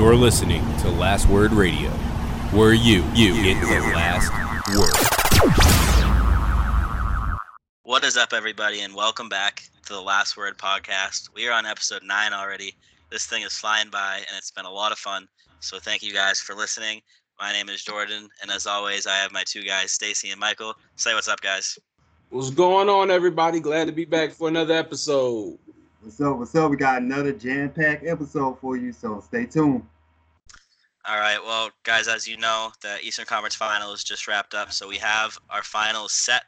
You're listening to Last Word Radio, where you you get the last word. What is up, everybody, and welcome back to the Last Word podcast. We are on episode nine already. This thing is flying by, and it's been a lot of fun. So thank you guys for listening. My name is Jordan, and as always, I have my two guys, Stacy and Michael. Say what's up, guys. What's going on, everybody? Glad to be back for another episode. What's up? What's up? We got another jam-packed episode for you, so stay tuned. All right, well, guys, as you know, the Eastern Conference Finals just wrapped up, so we have our finals set.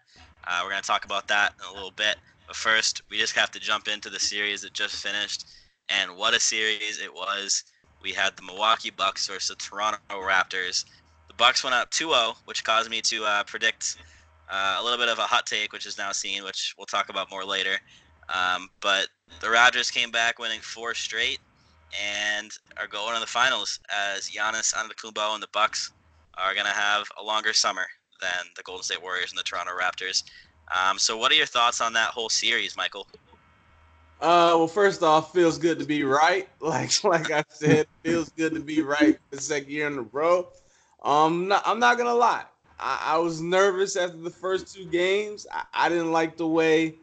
Uh, we're going to talk about that in a little bit. But first, we just have to jump into the series that just finished. And what a series it was. We had the Milwaukee Bucks versus the Toronto Raptors. The Bucks went up 2-0, which caused me to uh, predict uh, a little bit of a hot take, which is now seen, which we'll talk about more later. Um, but the Raptors came back winning four straight and are going to the finals as Giannis Antetokounmpo and the Bucks are going to have a longer summer than the Golden State Warriors and the Toronto Raptors. Um, so, what are your thoughts on that whole series, Michael? Uh, well, first off, feels good to be right. Like like I said, feels good to be right the second year in a row. Um, not, I'm not gonna lie. I, I, was nervous after the first two games. I, I didn't like the way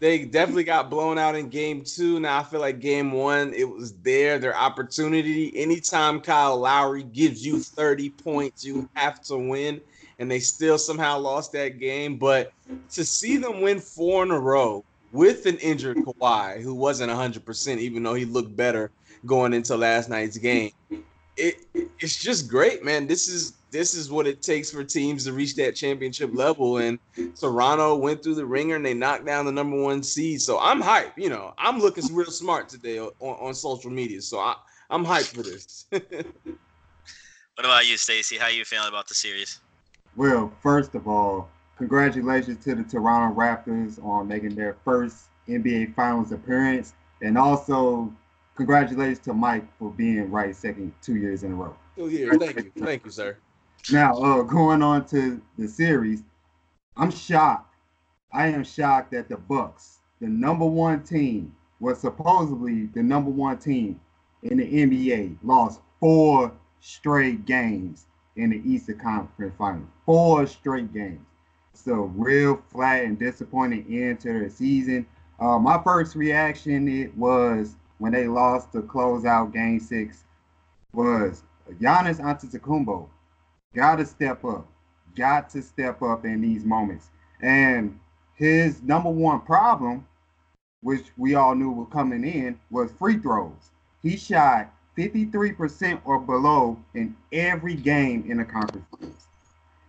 they definitely got blown out in game two. Now I feel like game one, it was there, their opportunity. Anytime Kyle Lowry gives you 30 points, you have to win. And they still somehow lost that game. But to see them win four in a row with an injured Kawhi, who wasn't 100%, even though he looked better going into last night's game, it, it's just great, man. This is this is what it takes for teams to reach that championship level. And Toronto went through the wringer and they knocked down the number one seed. So I'm hyped. You know, I'm looking real smart today on, on social media. So I, I'm hyped for this. what about you, Stacy? How are you feeling about the series? Well, first of all, congratulations to the Toronto Raptors on making their first NBA Finals appearance. And also, congratulations to Mike for being right second two years in a row. Two years. Thank you. Thank you, sir. Now, uh, going on to the series, I'm shocked. I am shocked that the Bucks, the number one team, was supposedly the number one team in the NBA, lost four straight games in the Eastern Conference Finals. Four straight games. So real flat and disappointing end to the season. Uh, my first reaction it was when they lost to close out Game Six was Giannis Antetokounmpo got to step up, got to step up in these moments. And his number one problem, which we all knew was coming in, was free throws. He shot 53% or below in every game in the conference.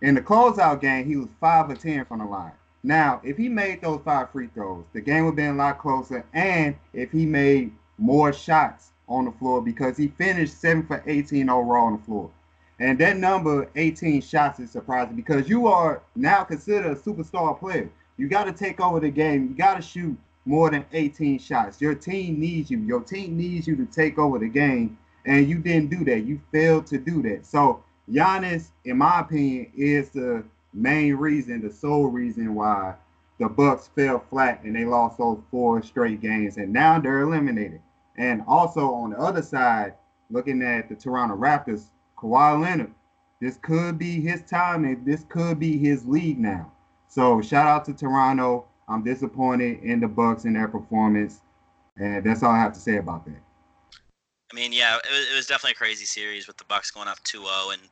In the closeout game, he was 5 or 10 from the line. Now, if he made those five free throws, the game would have been a lot closer. And if he made more shots on the floor, because he finished 7 for 18 overall on the floor. And that number, 18 shots, is surprising because you are now considered a superstar player. You got to take over the game. You got to shoot more than 18 shots. Your team needs you. Your team needs you to take over the game, and you didn't do that. You failed to do that. So Giannis, in my opinion, is the main reason, the sole reason why the Bucks fell flat and they lost those four straight games, and now they're eliminated. And also on the other side, looking at the Toronto Raptors, Kawhi Leonard, this could be his time and this could be his league now. So shout out to Toronto. I'm disappointed in the Bucks and their performance, and that's all I have to say about that. I mean, yeah, it was, it was definitely a crazy series with the Bucks going up 2-0 and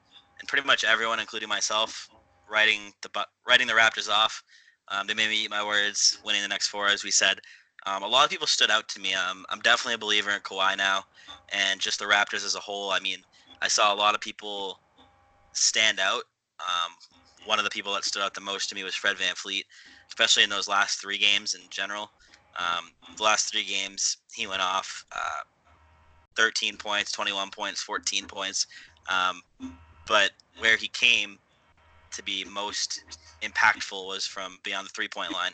and pretty much everyone, including myself, writing the writing the Raptors off. Um, they made me eat my words, winning the next four, as we said. Um, a lot of people stood out to me. Um, I'm definitely a believer in Kawhi now, and just the Raptors as a whole. I mean, I saw a lot of people stand out. Um, one of the people that stood out the most to me was Fred VanVleet, especially in those last three games in general. Um, the last three games, he went off uh, 13 points, 21 points, 14 points. Um, but where he came to be most impactful was from beyond the three point line.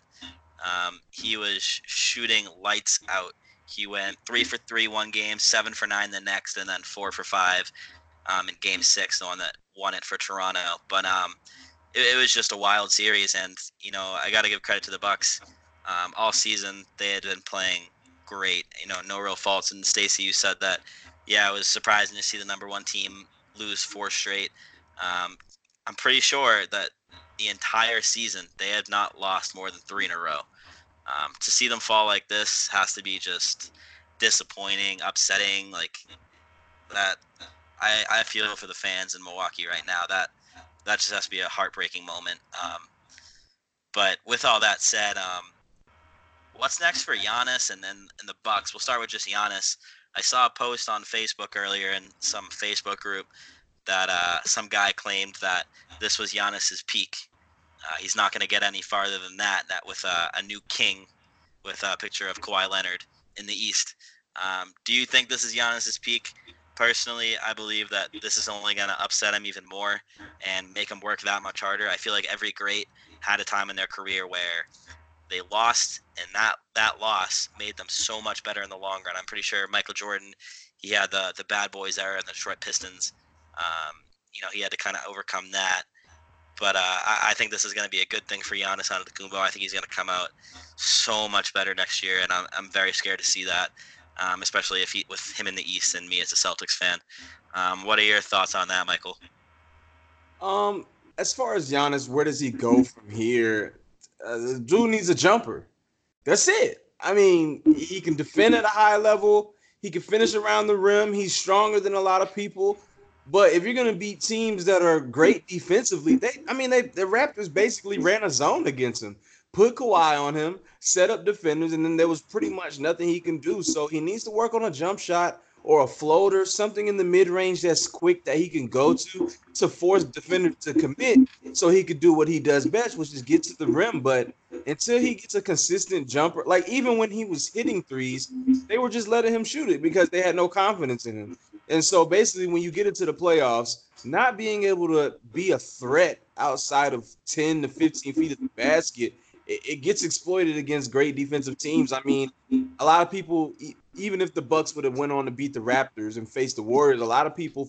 Um, he was shooting lights out. He went three for three one game, seven for nine the next, and then four for five um, in Game Six, the one that won it for Toronto. But um, it, it, was just a wild series, and you know I got to give credit to the Bucks. Um, all season they had been playing great. You know, no real faults. And Stacy, you said that yeah, it was surprising to see the number one team lose four straight. Um, I'm pretty sure that the entire season they had not lost more than three in a row. Um, to see them fall like this has to be just disappointing, upsetting. Like that, I I feel for the fans in Milwaukee right now. That that just has to be a heartbreaking moment. Um, but with all that said, um, what's next for Giannis and then and the Bucks? We'll start with just Giannis. I saw a post on Facebook earlier in some Facebook group that uh, some guy claimed that this was Giannis's peak. Uh, he's not going to get any farther than that. That with uh, a new king, with a picture of Kawhi Leonard in the East. Um, do you think this is Giannis's peak? Personally, I believe that this is only going to upset him even more and make him work that much harder. I feel like every great had a time in their career where they lost, and that that loss made them so much better in the long run. I'm pretty sure Michael Jordan, he had the the bad boys era and the Detroit Pistons. Um, you know, he had to kind of overcome that. But uh, I, I, think this is going to be a good thing for Giannis Antetokounmpo. I think he's going to come out so much better next year, and I'm, I'm very scared to see that, um, especially if he with him in the East and me as a Celtics fan. Um, what are your thoughts on that, Michael? Um, as far as Giannis, where does he go from here? Uh, dude needs a jumper. That's it. I mean, he can defend at a high level. He can finish around the rim. He's stronger than a lot of people. But if you're gonna beat teams that are great defensively, they I mean they the Raptors basically ran a zone against him, put Kawhi on him, set up defenders, and then there was pretty much nothing he can do. So he needs to work on a jump shot or a floater, something in the mid range that's quick that he can go to to force defenders to commit so he could do what he does best, which is get to the rim. But until he gets a consistent jumper, like even when he was hitting threes, they were just letting him shoot it because they had no confidence in him. And so basically, when you get into the playoffs, not being able to be a threat outside of 10 to 15 feet of the basket, it, it gets exploited against great defensive teams. I mean, a lot of people even if the Bucks would have went on to beat the Raptors and face the Warriors, a lot of people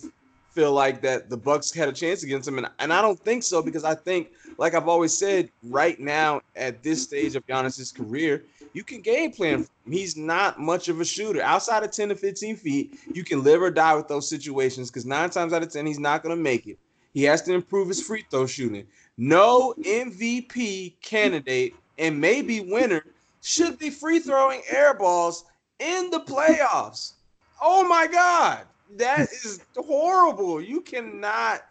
feel like that the Bucks had a chance against them, and, and I don't think so because I think, like I've always said, right now at this stage of Giannis's career, you can game plan. He's not much of a shooter. Outside of 10 to 15 feet, you can live or die with those situations because nine times out of 10, he's not going to make it. He has to improve his free throw shooting. No MVP candidate and maybe winner should be free throwing air balls in the playoffs. Oh my God. That is horrible. You cannot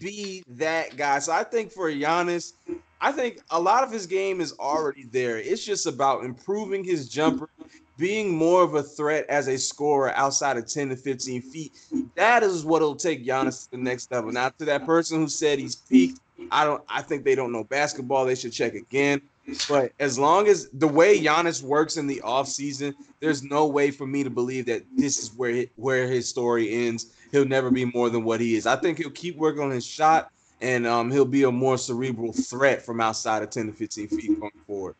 be that guy. So I think for Giannis, I think a lot of his game is already there. It's just about improving his jumper, being more of a threat as a scorer outside of 10 to 15 feet. That is what it'll take Giannis to the next level. Now, to that person who said he's peaked, I don't I think they don't know basketball. They should check again. But as long as the way Giannis works in the offseason, there's no way for me to believe that this is where where his story ends. He'll never be more than what he is. I think he'll keep working on his shot, and um, he'll be a more cerebral threat from outside of 10 to 15 feet going forward.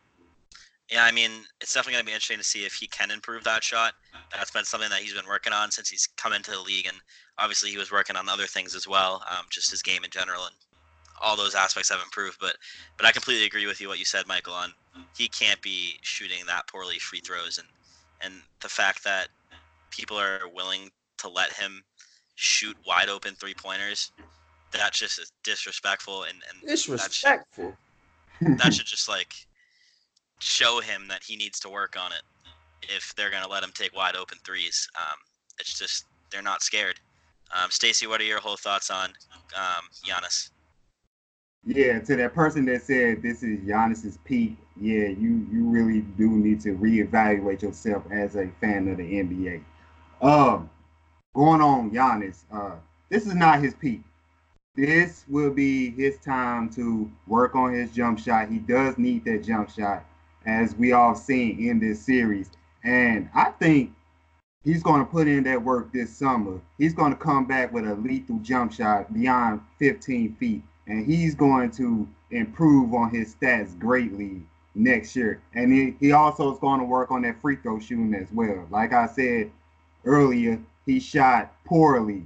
Yeah, I mean, it's definitely going to be interesting to see if he can improve that shot. That's been something that he's been working on since he's come into the league, and obviously he was working on other things as well, um, just his game in general and all those aspects have improved. But but I completely agree with you what you said, Michael. On he can't be shooting that poorly free throws, and and the fact that people are willing to let him shoot wide open three pointers, that's just disrespectful and, and disrespectful. That should, that should just like show him that he needs to work on it if they're gonna let him take wide open threes. Um, it's just they're not scared. Um, Stacy, what are your whole thoughts on um, Giannis? Yeah, to that person that said this is Giannis's peak, yeah, you you really do need to reevaluate yourself as a fan of the NBA. Um, going on Giannis, uh, this is not his peak. This will be his time to work on his jump shot. He does need that jump shot, as we all seen in this series. And I think he's going to put in that work this summer. He's going to come back with a lethal jump shot beyond 15 feet and he's going to improve on his stats greatly next year. And he, he also is going to work on that free throw shooting as well. Like I said earlier, he shot poorly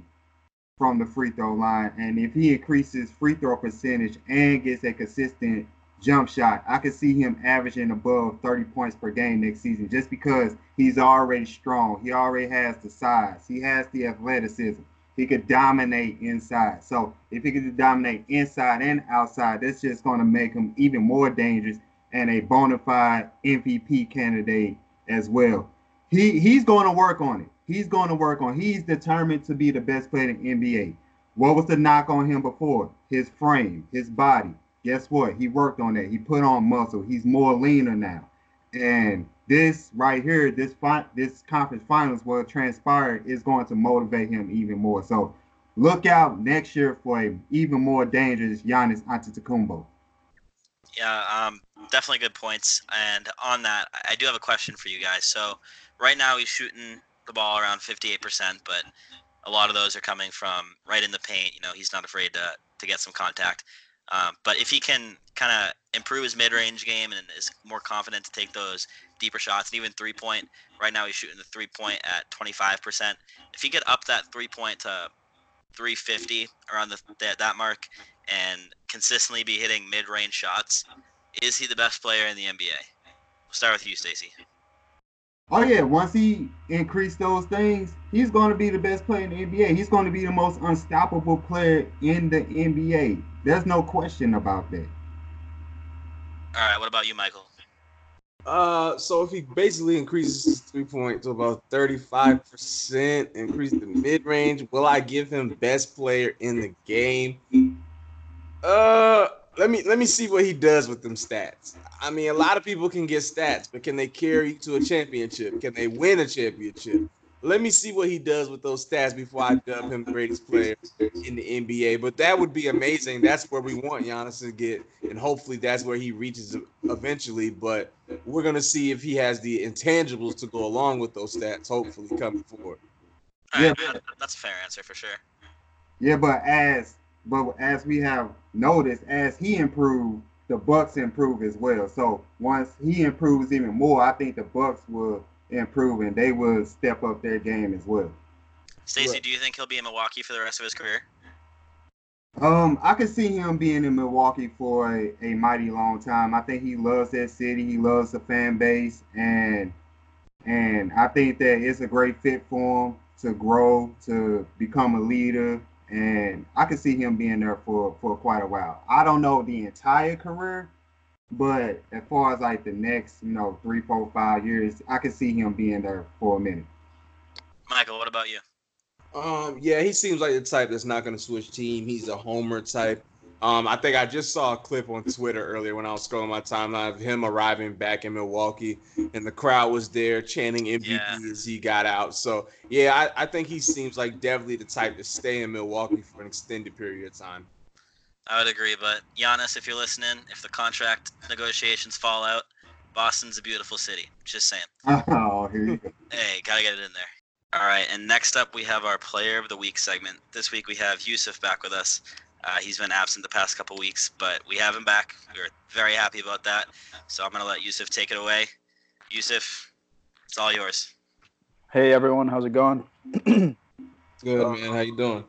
from the free throw line. And if he increases free throw percentage and gets a consistent jump shot. I could see him averaging above 30 points per game next season just because he's already strong. He already has the size. He has the athleticism. He could dominate inside. So if he could dominate inside and outside, that's just going to make him even more dangerous and a bona fide MVP candidate as well. He he's going to work on it. He's going to work on. He's determined to be the best player in NBA. What was the knock on him before? His frame, his body. Guess what? He worked on that. He put on muscle. He's more leaner now. And this right here, this fi- this conference finals will transpire is going to motivate him even more. So look out next year for a even more dangerous Giannis Antetokounmpo. Yeah, um, definitely good points. And on that, I I do have a question for you guys. So right now he's shooting the ball around 58%, but a lot of those are coming from right in the paint. You know, he's not afraid to to get some contact. Um, but if he can kind of improve his mid-range game and is more confident to take those deeper shots and even three-point, right now he's shooting the three-point at 25%. If he get up that three-point to 350 around the, that, that mark and consistently be hitting mid-range shots, is he the best player in the NBA? We'll start with you, Stacy. Oh yeah, once he increased those things, he's going to be the best player in the NBA. He's going to be the most unstoppable player in the NBA. There's no question about that. All right, what about you, Michael? Uh, so if he basically increases his three point to about 35%, increase the mid range, will I give him best player in the game? Uh, let me let me see what he does with them stats. I mean, a lot of people can get stats, but can they carry to a championship? Can they win a championship? Let me see what he does with those stats before I dub him the greatest player in the NBA. But that would be amazing. That's where we want Giannis to get, and hopefully that's where he reaches eventually. But we're gonna see if he has the intangibles to go along with those stats. Hopefully, coming forward. All right, that- that's a fair answer for sure. Yeah, but as but as we have noticed, as he improved, the Bucks improve as well. So once he improves even more, I think the Bucks will improve and they will step up their game as well. Stacy, Right. do you think he'll be in Milwaukee for the rest of his career? Um, I could see him being in Milwaukee for a, a mighty long time. I think he loves that city. He loves the fan base, and and I think that it's a great fit for him to grow, to become a leader, and I could see him being there for for quite a while. I don't know the entire career, but as far as like the next, you know, three, four, five years, I could see him being there for a minute. Michael, what about you? Um, yeah, he seems like the type that's not going to switch team. He's a homer type. Um, I think I just saw a clip on Twitter earlier when I was scrolling my timeline of him arriving back in Milwaukee, and the crowd was there chanting MVP Yeah. as he got out. So yeah, I, I think he seems like definitely the type to stay in Milwaukee for an extended period of time. I would agree, but Giannis, if you're listening, if the contract negotiations fall out, Boston's a beautiful city. Just saying. Oh, here you go. Hey, gotta get it in there. All right, and next up we have our Player of the Week segment. This week we have Yusuf back with us. Uh, he's been absent the past couple weeks, but we have him back. We're very happy about that. So I'm gonna let Yusuf take it away. Yusuf, it's all yours. Hey everyone, how's it going? Good man, how you doing?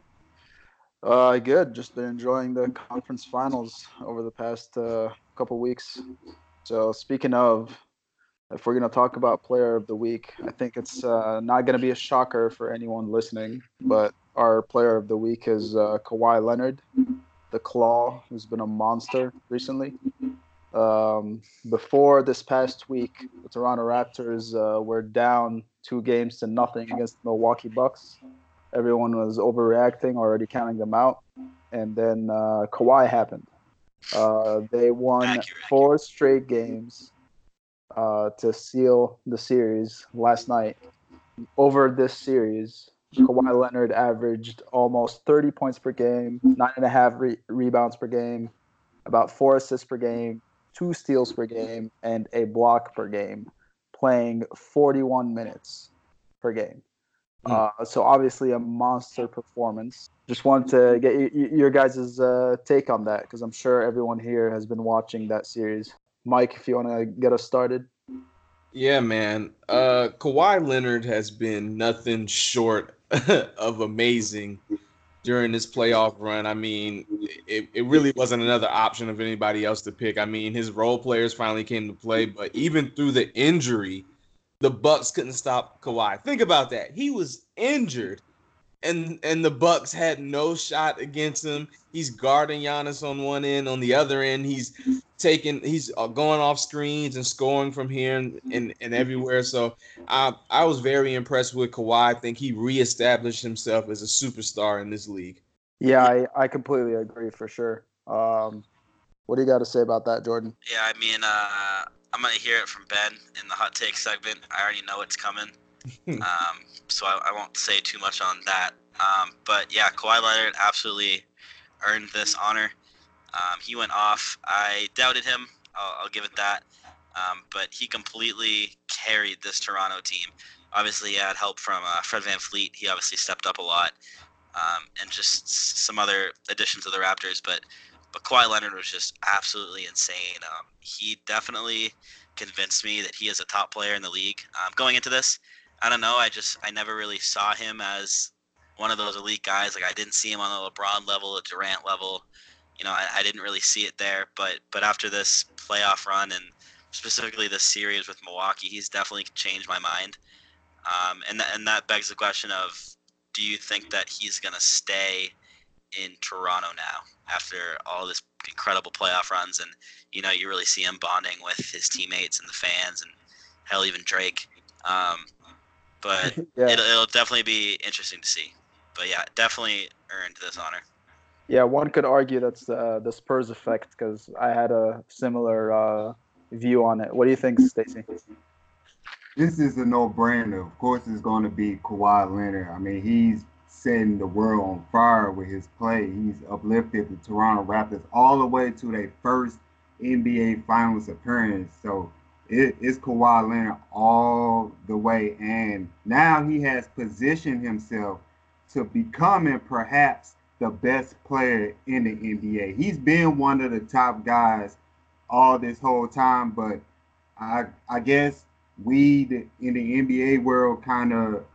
Uh, good. Just been enjoying the conference finals over the past uh, couple weeks. So speaking of, if we're gonna talk about player of the week, I think it's uh, not gonna be a shocker for anyone listening, but our player of the week is uh, Kawhi Leonard, the Claw, who's been a monster recently. Um, before this past week, the Toronto Raptors uh, were down two games to nothing against the Milwaukee Bucks. Everyone was overreacting, already counting them out, and then uh, Kawhi happened. Uh, they won Accurate. four straight games uh, to seal the series last night. Over this series, Kawhi Leonard averaged almost 30 points per game, nine and a half re- rebounds per game, about four assists per game, two steals per game, and a block per game, playing 41 minutes per game. Uh, so obviously a monster performance. Just wanted to get y- y- your guys' uh, take on that because I'm sure everyone here has been watching that series. Mike, if you want to get us started. Yeah, man. Uh, Kawhi Leonard has been nothing short of amazing during this playoff run. I mean, it, it really wasn't another option of anybody else to pick. I mean, his role players finally came to play, but even through the injury, the Bucks couldn't stop Kawhi. Think about that. He was injured, and and the Bucks had no shot against him. He's guarding Giannis on one end, on the other end, he's taking, he's uh, going off screens and scoring from here and and, and everywhere. So I I was very impressed with Kawhi. I think he reestablished himself as a superstar in this league. Yeah, I, I completely agree for sure. Um, what do you got to say about that, Jordan? Yeah, I mean, uh, I'm gonna hear it from Ben in the hot take segment. I already know it's coming, um, so I, I, won't say too much on that. Um, but yeah, Kawhi Leonard absolutely earned this honor. Um, he went off. I doubted him. I'll, I'll give it that. Um, but he completely carried this Toronto team. Obviously, he had help from uh, Fred VanVleet. He obviously stepped up a lot um, and just some other additions to the Raptors. But but Kawhi Leonard was just absolutely insane. Um, he definitely convinced me that he is a top player in the league. Um, going into this, I don't know. I just I never really saw him as one of those elite guys. Like I didn't see him on the LeBron level, the Durant level. You know, I, I didn't really see it there. But but after this playoff run and specifically this series with Milwaukee, he's definitely changed my mind. Um, and th- and that begs the question of do you think that he's to stay in Toronto now after all this incredible playoff runs and you know you really see him bonding with his teammates and the fans and hell even Drake um, but yeah. it'll, it'll definitely be interesting to see but yeah definitely earned this honor yeah one could argue that's uh, the Spurs effect because I had a similar uh, view on it what do you think Stacy this is a no-brainer. Of course, it's going to be Kawhi Leonard. I mean, he's setting the world on fire with his play. He's uplifted the Toronto Raptors all the way to their first NBA Finals appearance. So it, it's Kawhi Leonard all the way, and now he has positioned himself to becoming perhaps the best player in the NBA. He's been one of the top guys all this whole time, but I I guess we in the NBA world kind of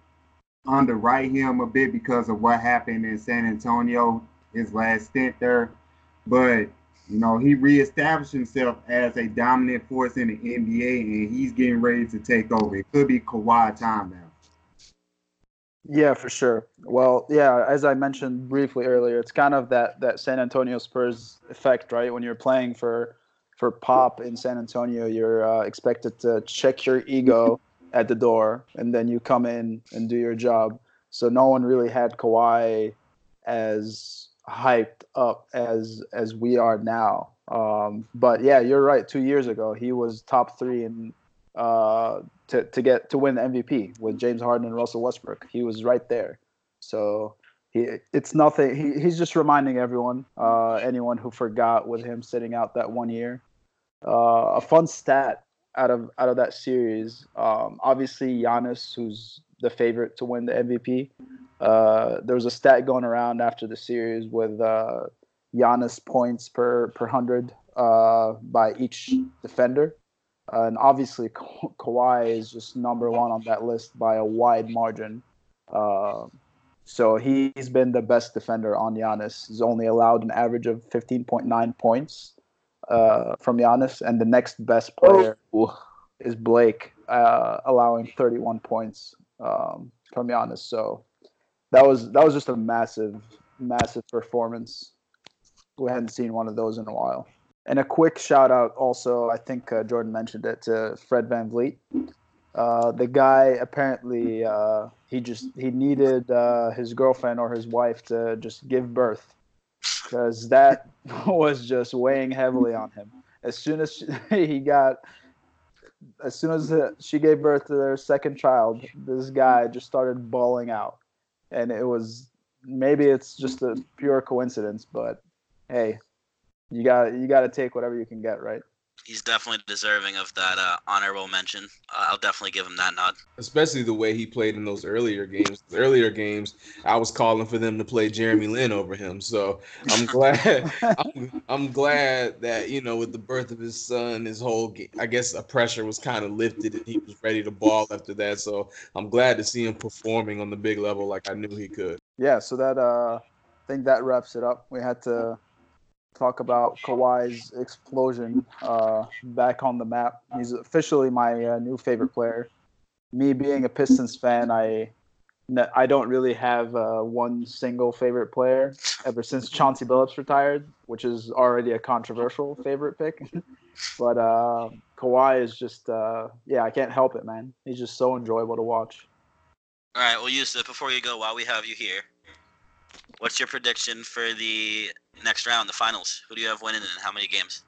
underwrite him a bit because of what happened in San Antonio, his last stint there. But you know, he reestablished himself as a dominant force in the NBA, and he's getting ready to take over. It could be Kawhi time now. Yeah, for sure. Well, yeah, as I mentioned briefly earlier, it's kind of that that San Antonio Spurs effect, right? When you're playing for for pop in San Antonio, you're uh, expected to check your ego at the door, and then you come in and do your job. So no one really had Kawhi as hyped up as as we are now. Um, but yeah, you're right. Two years ago, he was top three in uh, to to get to win the MVP with James Harden and Russell Westbrook. He was right there. So he, it's nothing. He, he's just reminding everyone, uh, anyone who forgot with him sitting out that one year, uh, a fun stat out of out of that series. Um, obviously, Giannis, who's the favorite to win the MVP. Uh, there was a stat going around after the series with uh, Giannis points per per hundred uh, by each defender, uh, and obviously Ka- Kawhi is just number one on that list by a wide margin. Uh, so he's been the best defender on Giannis. He's only allowed an average of 15.9 points uh, from Giannis, and the next best player oh. is Blake, uh, allowing 31 points um, from Giannis. So that was that was just a massive, massive performance. We hadn't seen one of those in a while. And a quick shout out also, I think uh, Jordan mentioned it to Fred VanVleet. Uh, the guy apparently uh, he just he needed uh, his girlfriend or his wife to just give birth because that was just weighing heavily on him. As soon as she, he got, as soon as uh, she gave birth to their second child, this guy just started balling out, and it was maybe it's just a pure coincidence, but hey, you got you got to take whatever you can get, right? He's definitely deserving of that uh, honorable mention. Uh, I'll definitely give him that nod. Especially the way he played in those earlier games. earlier games, I was calling for them to play Jeremy Lin over him. So I'm glad. I'm, I'm, glad that you know, with the birth of his son, his whole game, I guess a pressure was kind of lifted and he was ready to ball after that. So I'm glad to see him performing on the big level like I knew he could. Yeah. So that uh, I think that wraps it up. We had to talk about Kawhi's explosion uh, back on the map. He's officially my uh, new favorite player. Me being a Pistons fan, I I don't really have uh, one single favorite player ever since Chauncey Billups retired, which is already a controversial favorite pick. but uh, Kawhi is just, uh, yeah, I can't help it, man. He's just so enjoyable to watch. All right, well, Yusuf, before you go, while we have you here, what's your prediction for the next round, the finals? Who do you have winning and how many games?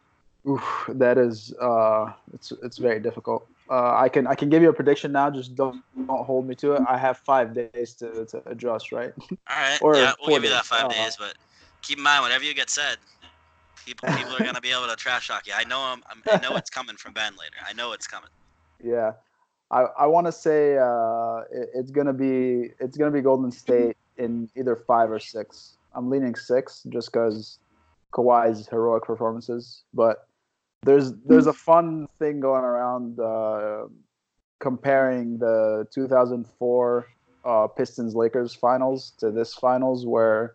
Oof, that is, uh, it's it's very difficult. Uh, I can I can give you a prediction now. Just don't don't hold me to it. I have five days to, to adjust, right? All right. Or yeah, we'll give you that five Uh, days, but keep in mind whatever you get said, people people are gonna be able to trash talk you. I know I'm, I'm I know it's coming from Ben later. I know it's coming. Yeah, I I want to say uh, it, it's gonna be it's gonna be Golden State in either five or six. I'm leaning six just because Kawhi's heroic performances, but there's there's a fun thing going around uh, comparing the 2004 uh, Pistons Lakers finals to this finals where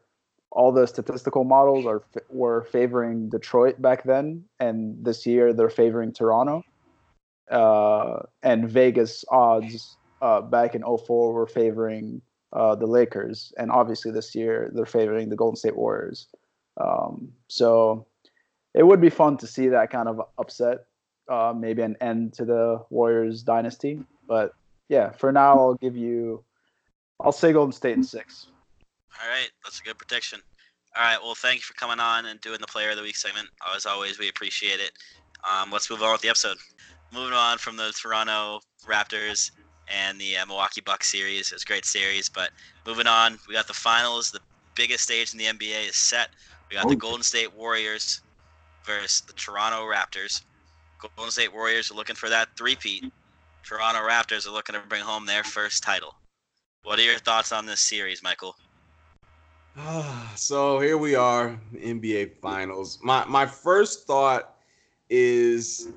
all the statistical models are were favoring Detroit back then, and this year they're favoring Toronto uh, and Vegas odds uh, back in 04 were favoring uh, the Lakers, and obviously this year they're favoring the Golden State Warriors. Um, so it would be fun to see that kind of upset, uh, maybe an end to the Warriors dynasty. But yeah, for now I'll give you, I'll say Golden State in six. All right, that's a good prediction. All right, well, thank you for coming on and doing the Player of the Week segment. As always, we appreciate it. Um, let's move on with the episode. Moving on from the Toronto Raptors and the uh, Milwaukee Bucks series. It was a great series, but moving on, we got the finals. The biggest stage in the NBA is set. We got the Oh. Golden State Warriors versus the Toronto Raptors. Golden State Warriors are looking for that three-peat. Toronto Raptors are looking to bring home their first title. What are your thoughts on this series, Michael? so here we are, NBA Finals. My my first thought is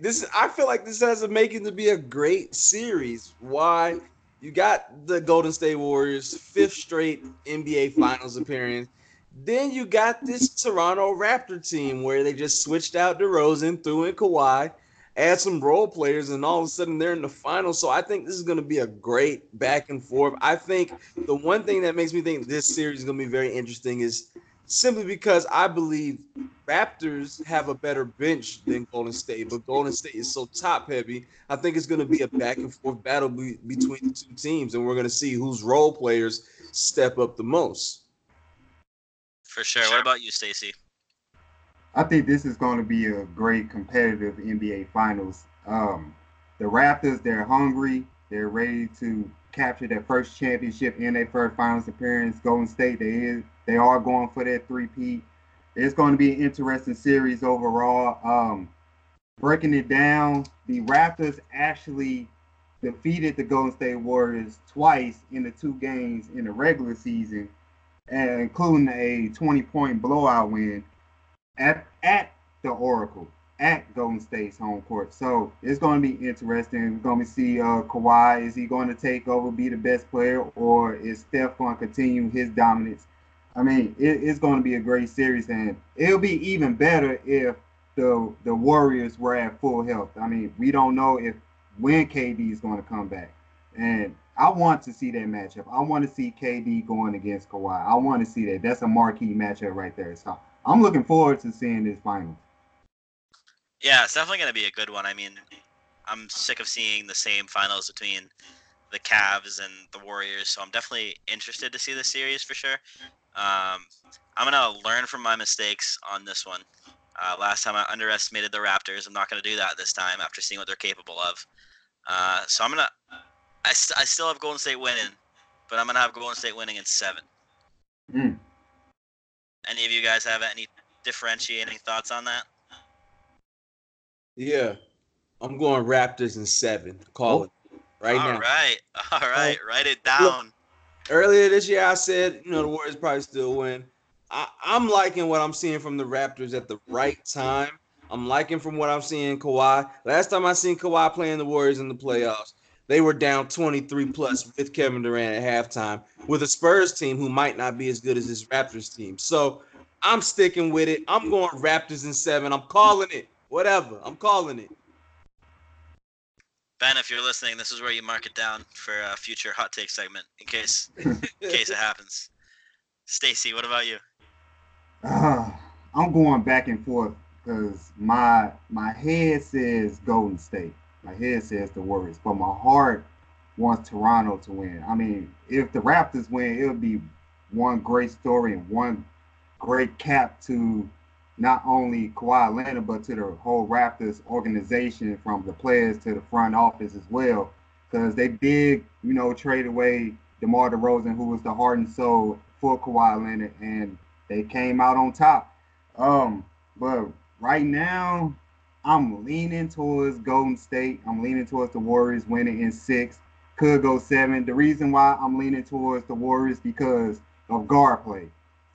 this. I feel like this has a making to be a great series. Why? You got the Golden State Warriors fifth straight NBA Finals appearance. Then you got this Toronto Raptor team where they just switched out DeRozan, threw in Kawhi, add some role players, and all of a sudden they're in the finals. So I think this is going to be a great back and forth. I think the one thing that makes me think this series is going to be very interesting is simply because I believe Raptors have a better bench than Golden State, but Golden State is so top heavy. I think it's going to be a back and forth battle be- between the two teams, and we're going to see whose role players step up the most. For sure. What about you, Stacy? I think this is going to be a great competitive NBA Finals. Um, the Raptors, they're hungry. They're ready to capture their first championship in their first Finals appearance. Golden State, they is they are going for that three-peat. It's going to be an interesting series overall. Um, breaking it down, the Raptors actually defeated the Golden State Warriors twice in the two games in the regular season, and including a 20-point blowout win at at the Oracle at Golden State's home court. So it's going to be interesting. We're going to see uh, Kawhi. Is he going to take over, be the best player, or is Steph going to continue his dominance? I mean, it, it's going to be a great series, and it'll be even better if the the Warriors were at full health. I mean, we don't know if when KD is going to come back, and I want to see that matchup. I want to see KD going against Kawhi. I want to see that. That's a marquee matchup right there. So I'm looking forward to seeing this final. Yeah, it's definitely going to be a good one. I mean, I'm sick of seeing the same finals between the Cavs and the Warriors, so I'm definitely interested to see this series for sure. Um, I'm going to learn from my mistakes on this one. Uh, last time I underestimated the Raptors. I'm not going to do that this time after seeing what they're capable of. Uh, so I'm going to. I, st- I still have Golden State winning, but I'm going to have Golden State winning in seven. Mm. Any of you guys have any differentiating thoughts on that? Yeah, I'm going Raptors in seven. Call it right All now. right, all um, right, write it down. Earlier this year, I said you know the Warriors probably still win. I, I'm liking what I'm seeing from the Raptors at the right time. I'm liking from what I'm seeing Kawhi. Last time I seen Kawhi playing the Warriors in the playoffs, they were down 23 plus with Kevin Durant at halftime with a Spurs team who might not be as good as this Raptors team. So I'm sticking with it. I'm going Raptors in seven. I'm calling it. Whatever. I'm calling it. Ben, if you're listening, this is where you mark it down for a future hot take segment in case in case it happens. Stacy, what about you? Uh, I'm going back and forth because my my head says Golden State. My head says the Warriors, but my heart wants Toronto to win. I mean, if the Raptors win, it'll be one great story and one great cap to not only Kawhi Leonard but to the whole Raptors organization, from the players to the front office as well, because they did, you know, trade away DeMar DeRozan, who was the heart and soul for Kawhi Leonard, and they came out on top. Um, but right now, I'm leaning towards Golden State. I'm leaning towards the Warriors winning in six. Could go seven. The reason why I'm leaning towards the Warriors because of guard play.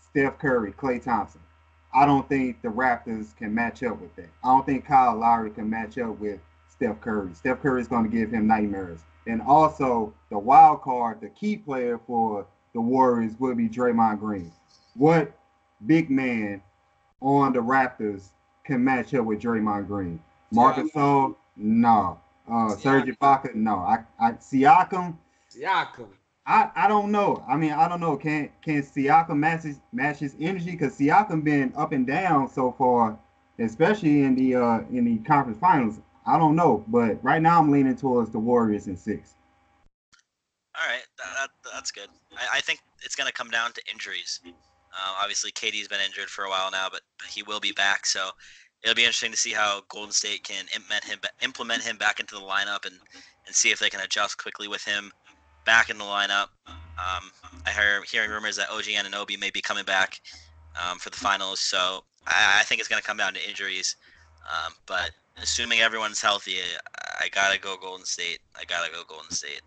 Steph Curry, Klay Thompson. I don't think the Raptors can match up with that. I don't think Kyle Lowry can match up with Steph Curry. Steph Curry is going to give him nightmares. And also, the wild card, the key player for the Warriors will be Draymond Green. What big man on the Raptors can match up with Draymond Green? Marcus Gasol, no. Uh, Serge Ibaka, no. I, I Siakam, Siakam. I, I don't know. I mean, I don't know. Can can Siakam match his, match his energy? Because Siakam been up and down so far, especially in the uh in the conference finals. I don't know, but right now I'm leaning towards the Warriors in six. All right, that, that, that's good. I, I think it's going to come down to injuries. Uh, obviously, KD's been injured for a while now, but, but he will be back. So it'll be interesting to see how Golden State can implement him implement him back into the lineup and and see if they can adjust quickly with him back in the lineup. Um, I heard hearing rumors that OG Anunoby may be coming back um, for the finals, so I, I think it's going to come down to injuries. Um, but assuming everyone's healthy, I, I gotta go Golden State. I gotta go Golden State.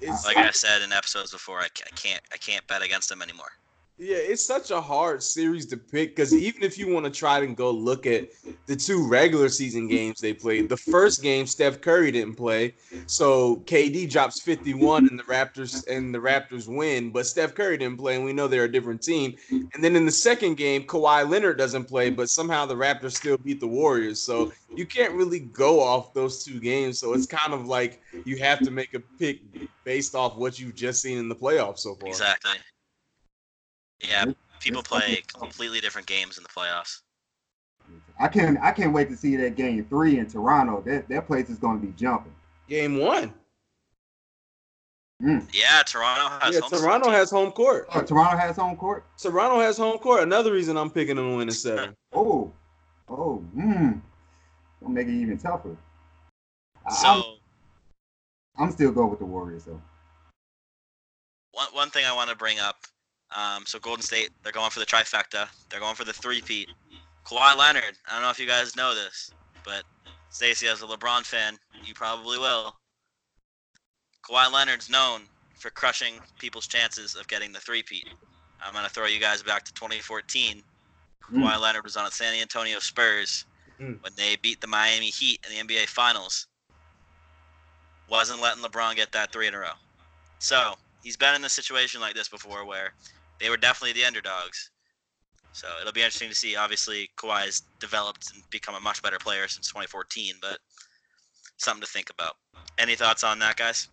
It's Like I've said in episodes before, I, I can't I can't bet against them anymore. Yeah, it's such a hard series to pick because even if you want to try and go look at the two regular season games they played, the first game Steph Curry didn't play, so KD drops 51 and the Raptors and the Raptors win, but Steph Curry didn't play, and we know they're a different team. And then in the second game, Kawhi Leonard doesn't play, but somehow the Raptors still beat the Warriors. So you can't really go off those two games. So it's kind of like you have to make a pick based off what you've just seen in the playoffs so far. Exactly. Yeah, It's- people it's play completely different games in the playoffs. I can't I can't wait to see that game three in Toronto. That that place is going to be jumping. Game one. Yeah, Toronto has Yeah, home Toronto has home court. Oh, Toronto has home court. Toronto has home court. Another reason I'm picking them to win in seven. Oh, oh, hmm. Gonna make it even tougher. I- So I'm, I'm still going with the Warriors though. one one thing I want to bring up. Um, so Golden State, they're going for the trifecta. They're going for the three-peat. Kawhi Leonard. I don't know if you guys know this, but Stacy, as a LeBron fan, you probably will. Kawhi Leonard's known for crushing people's chances of getting the three-peat. I'm gonna throw you guys back to 2014. Mm. Kawhi Leonard was on the San Antonio Spurs Mm. when they beat the Miami Heat in the NBA Finals. Wasn't letting LeBron get that three in a row. So he's been in a situation like this before where they were definitely the underdogs. So it'll be interesting to see. Obviously, Kawhi's developed and become a much better player since 2014, but something to think about. Any thoughts on that, guys?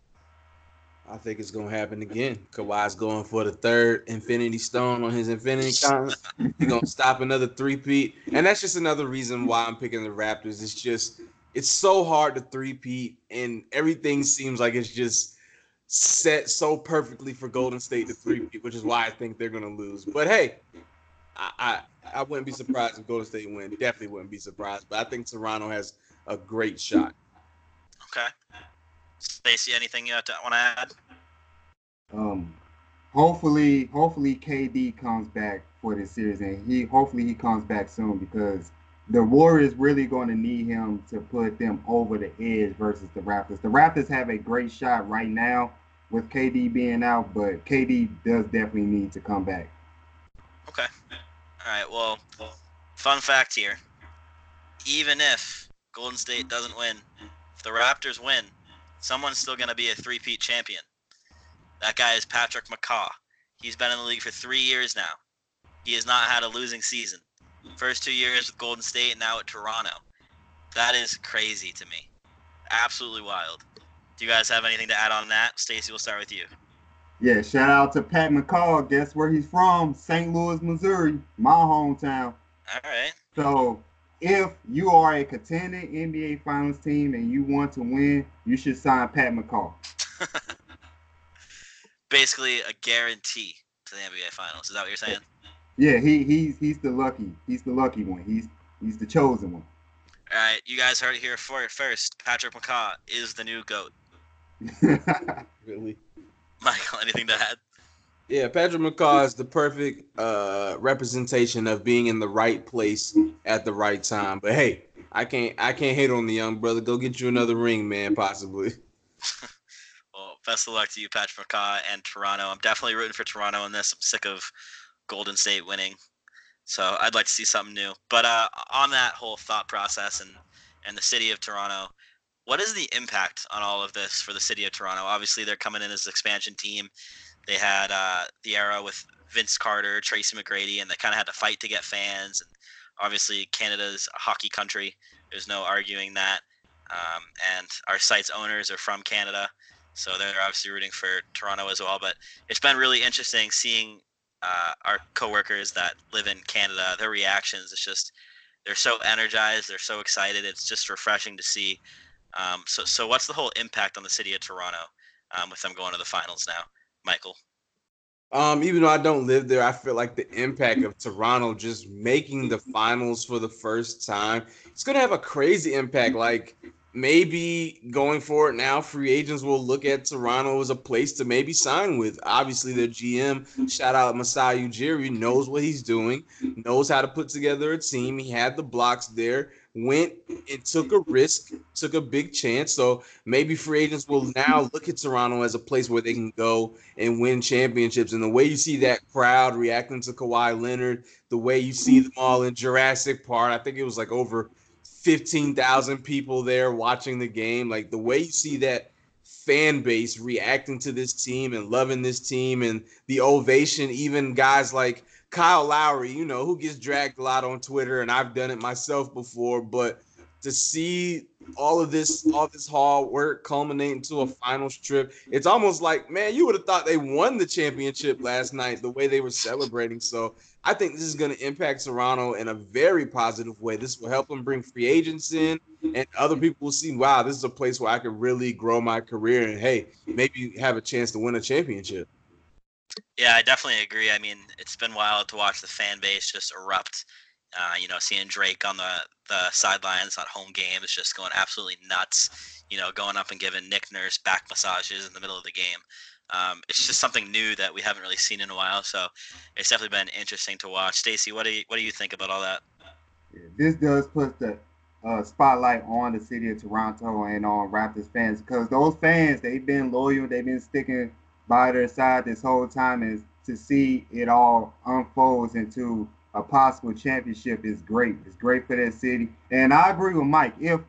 I think it's gonna happen again. Kawhi's going for the third Infinity Stone on his Infinity Gauntlet. He's gonna stop another three-peat, and that's just another reason why I'm picking the Raptors. It's just it's so hard to three-peat, and everything seems like it's just set so perfectly for Golden State to three-peat, which is why I think they're gonna lose. But hey, I I, I wouldn't be surprised if Golden State win. Definitely wouldn't be surprised. But I think Toronto has a great shot. Okay. Stacy, anything you want to add? Um, hopefully, hopefully KD comes back for this series, and he hopefully he comes back soon because the Warriors really going to need him to put them over the edge versus the Raptors. The Raptors have a great shot right now with KD being out, but KD does definitely need to come back. Okay. All right. Well, fun fact here. Even if Golden State doesn't win, if the Raptors win, someone's still going to be a three-peat champion. That guy is Patrick McCaw. He's been in the league for three years now. he has not had a losing season. First two years with Golden State, and now at Toronto. That is crazy to me. Absolutely wild. Do you guys have anything to add on that? Stacy, we'll start with you. Yeah, shout out to Pat McCaw. Guess where he's from? St. Louis, Missouri, my hometown. All right. So if you are a contending NBA Finals team and you want to win, you should sign Pat McCaw. Basically, a guarantee to the NBA Finals. Is that what you're saying? Yeah, he he's he's the lucky he's the lucky one. He's he's the chosen one. All right, you guys heard it here for it first. Patrick McCaw is the new goat. Really? Michael, anything to add? Yeah, Patrick McCaw is the perfect uh, representation of being in the right place at the right time. But hey, I can't I can't hate on the young brother. Go get you another ring, man, possibly. Well, best of luck to you, Patrick McCaw and Toronto. I'm definitely rooting for Toronto in this. I'm sick of Golden State winning, so I'd like to see something new. But uh, on that whole thought process and and the city of Toronto, what is the impact on all of this for the city of Toronto? Obviously, they're coming in as an expansion team. They had uh, the era with Vince Carter, Tracy McGrady, and they kind of had to fight to get fans. And obviously, Canada's a hockey country. There's no arguing that. Um, and our site's owners are from Canada, so they're obviously rooting for Toronto as well. But it's been really interesting seeing uh, our coworkers that live in Canada, their reactions. It's just they're so energized, they're so excited. It's just refreshing to see. Um, so, so what's the whole impact on the city of Toronto um, with them going to the finals now, Michael? Um, even though I don't live there, I feel like the impact of Toronto just making the finals for the first time, it's gonna have a crazy impact. Like maybe going forward now, free agents will look at Toronto as a place to maybe sign with. Obviously, their GM, shout out Masai Ujiri, knows what he's doing, knows how to put together a team. He had the blocks there, went and took a risk, took a big chance. So maybe free agents will now look at Toronto as a place where they can go and win championships. And the way you see that crowd reacting to Kawhi Leonard, the way you see them all in Jurassic Park, I think it was like over 15,000 people there watching the game. Like the way you see that fan base reacting to this team and loving this team and the ovation, even guys like Kyle Lowry, you know, who gets dragged a lot on Twitter, and I've done it myself before, but to see all of this, all this hard work culminate into a finals trip, it's almost like, man, you would have thought they won the championship last night, the way they were celebrating. So I think this is going to impact Toronto in a very positive way. This will help them bring free agents in, and other people will see, wow, this is a place where I could really grow my career and hey, maybe have a chance to win a championship. Yeah, I definitely agree. I mean, it's been wild to watch the fan base just erupt. Uh, you know, seeing Drake on the the sidelines on home games, just going absolutely nuts. You know, going up and giving Nick Nurse back massages in the middle of the game. Um, it's just something new that we haven't really seen in a while. So it's definitely been interesting to watch. Stacy, what do you what do you think about all that? This does put the uh, spotlight on the city of Toronto and on Raptors fans because those fans they've been loyal, they've been sticking by their side this whole time, is to see it all unfolds into a possible championship is great. It's great for that city, and I agree with Mike. If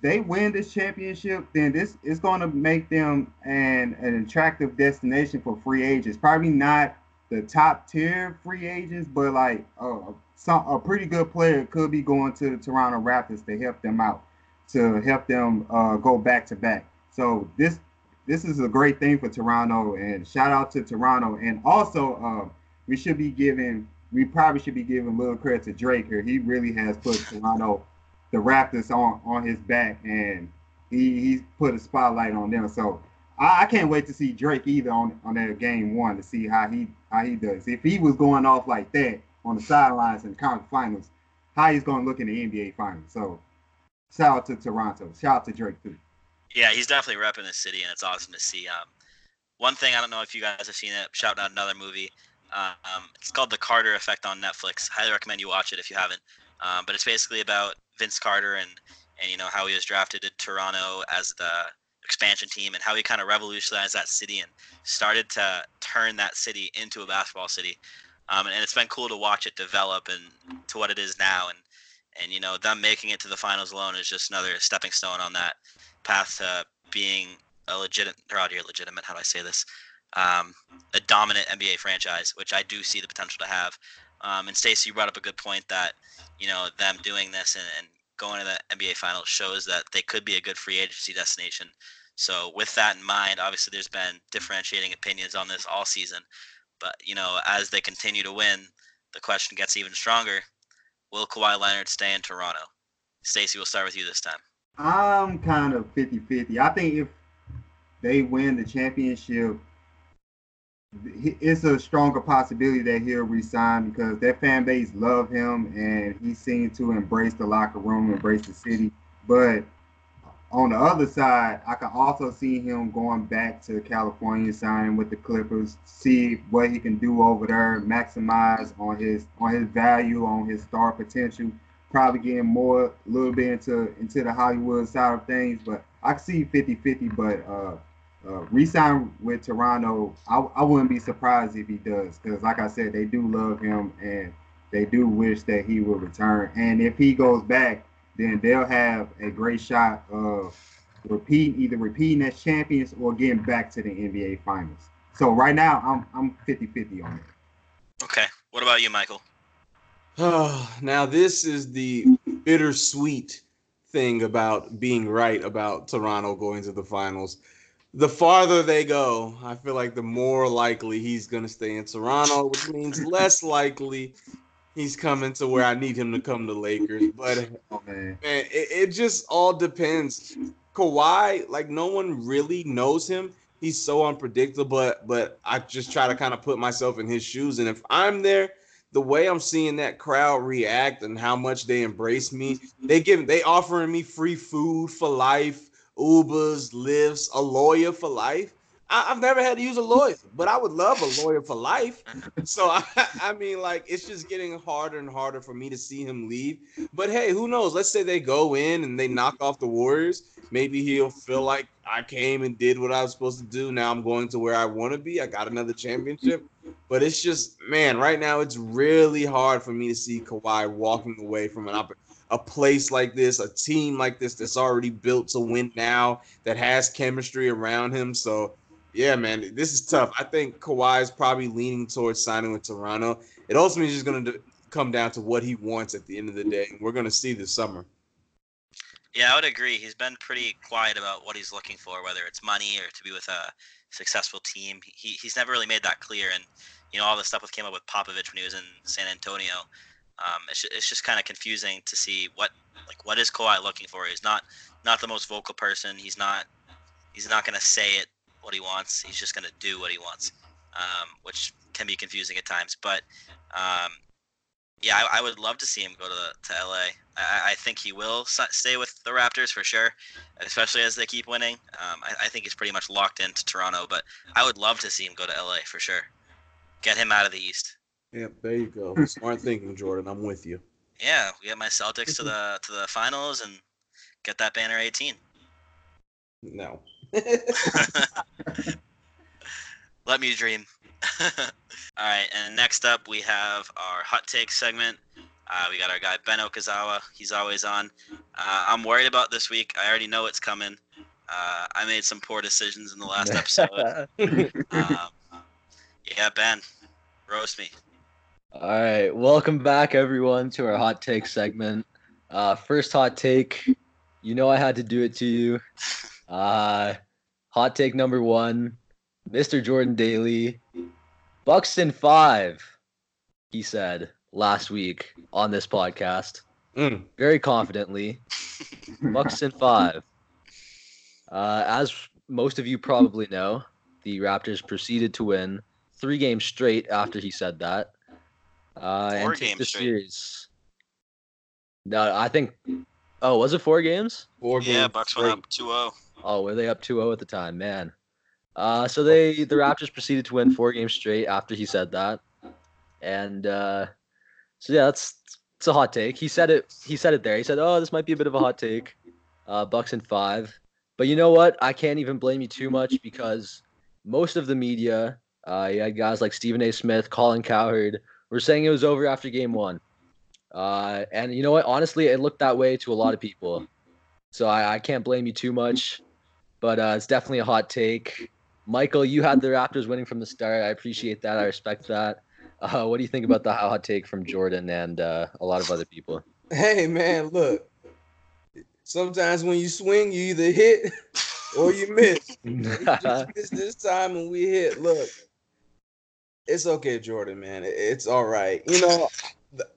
they win this championship, then this is going to make them an, an attractive destination for free agents. Probably not the top tier free agents, but like uh, some a pretty good player could be going to the Toronto Raptors to help them out, to help them uh, go back to back. So this this is a great thing for Toronto, and shout out to Toronto. And also, uh, we should be giving we probably should be giving a little credit to Drake here. He really has put Toronto the Raptors on on his back, and he he's put a spotlight on them. So I, I, can't wait to see Drake either on on that game one to see how he how he does. If he was going off like that on the sidelines in the conference finals, how he's going to look in the NBA finals. So shout out to Toronto. Shout out to Drake too. Yeah, he's definitely repping the city, and it's awesome to see. Um, one thing I don't know if you guys have seen it. Shout out another movie. Um, it's called The Carter Effect on Netflix. Highly recommend you watch it if you haven't. Um, but it's basically about Vince Carter and and you know how he was drafted to Toronto as the expansion team and how he kind of revolutionized that city and started to turn that city into a basketball city. Um, and, and, it's been cool to watch it develop and to what it is now. And and you know them making it to the finals alone is just another stepping stone on that path to being a legit or here legitimate. How do I say this? Um, a dominant NBA franchise, which I do see the potential to have. Um, and Stacy, you brought up a good point that you know them doing this and, and going to the NBA Finals shows that they could be a good free agency destination. So with that in mind, obviously there's been differentiating opinions on this all season, but you know as they continue to win, the question gets even stronger. Will Kawhi Leonard stay in Toronto? Stacy, we'll start with you this time. I'm kind of 50-50. I think if they win the championship, it's a stronger possibility that he'll resign because their fan base love him and he seemed to embrace the locker room, embrace the city. But on the other side, I can also see him going back to California, signing with the Clippers, see what he can do over there, maximize on his on his value, on his star potential. Probably getting more a little bit into into the Hollywood side of things, but I see 50-50, but uh uh, resign with Toronto, I, I wouldn't be surprised if he does because, like I said, they do love him and they do wish that he will return. And if he goes back, then they'll have a great shot of repeat either repeating as champions or getting back to the NBA Finals. So right now, I'm I'm 50-50 on it. Okay. What about you, Michael? Oh, now this is the bittersweet thing about being right about Toronto going to the finals the farther they go, I feel like the more likely he's going to stay in Toronto, which means less likely he's coming to where I need him to come to Lakers. But oh, man, man it, it, just all depends. Kawhi, like no one really knows him. He's so unpredictable, but but I just try to kind of put myself in his shoes. And if I'm there, the way I'm seeing that crowd react and how much they embrace me, they give they offering me free food for life Ubers, Lyfts, a lawyer for life. I, have never had to use a lawyer, but I would love a lawyer for life. So I, I mean, like, it's just getting harder and harder for me to see him leave. But hey, who knows? Let's say they go in and they knock off the Warriors. Maybe he'll feel like I came and did what I was supposed to do. Now I'm going to where I want to be. I got another championship. But it's just, man, right now it's really hard for me to see Kawhi walking away from an opportunity a place like this, a team like this that's already built to win now, that has chemistry around him. So, yeah, man, this is tough. I think Kawhi is probably leaning towards signing with Toronto. It ultimately is just going to come down to what he wants at the end of the day. We're going to see this summer. Yeah, I would agree. He's been pretty quiet about what he's looking for, whether it's money or to be with a successful team. He, he's never really made that clear. And, you know, all the stuff that came up with Popovich when he was in San Antonio um, it's, it's just kind of confusing to see what like what is Kawhi looking for. He's not not the most vocal person. He's not he's not gonna say it what he wants. He's just gonna do what he wants, um, which can be confusing at times. But um, yeah, I, I, would love to see him go to to LA. I, I, think he will stay with the Raptors for sure, especially as they keep winning. Um, I, I think he's pretty much locked into Toronto, but I would love to see him go to LA for sure. Get him out of the East. Yep, there you go. Smart thinking, Jordan. I'm with you. Yeah, we get my Celtics to the to the finals and get that banner 18. No. Let me dream. All right, and next up we have our hot take segment. Uh, we got our guy Ben Okazawa. He's always on. Uh, I'm worried about this week. I already know it's coming. Uh, I made some poor decisions in the last episode. um, yeah, Ben, roast me. All right, welcome back everyone to our hot take segment. Uh, first hot take, you know I had to do it to you. Uh, hot take number one, Mr. Jordan Daly, Bucks in five. He said last week on this podcast, mm. very confidently, Bucks in five. Uh, as most of you probably know, the Raptors proceeded to win three games straight after he said that. Uh, four games the straight. series. No, I think. Oh, was it four games? Four yeah, games Bucks went up 2-0. Oh, were they up 2-0 at the time, man? Uh, so they the Raptors proceeded to win four games straight after he said that, and uh, so yeah, that's it's a hot take. He said it. He said it there. He said, "Oh, this might be a bit of a hot take." Uh, Bucks in five, but you know what? I can't even blame you too much because most of the media, uh, you had guys like Stephen A. Smith, Colin Cowherd, we're saying it was over after game one. Uh, and you know what? Honestly, it looked that way to a lot of people. So I, I can't blame you too much, but uh, it's definitely a hot take. Michael, you had the Raptors winning from the start. I appreciate that. I respect that. Uh, what do you think about the hot take from Jordan and uh, a lot of other people? Hey man, look. Sometimes when you swing, you either hit or you miss. We this time and we hit. Look, it's okay, Jordan, man. It's all right. You know,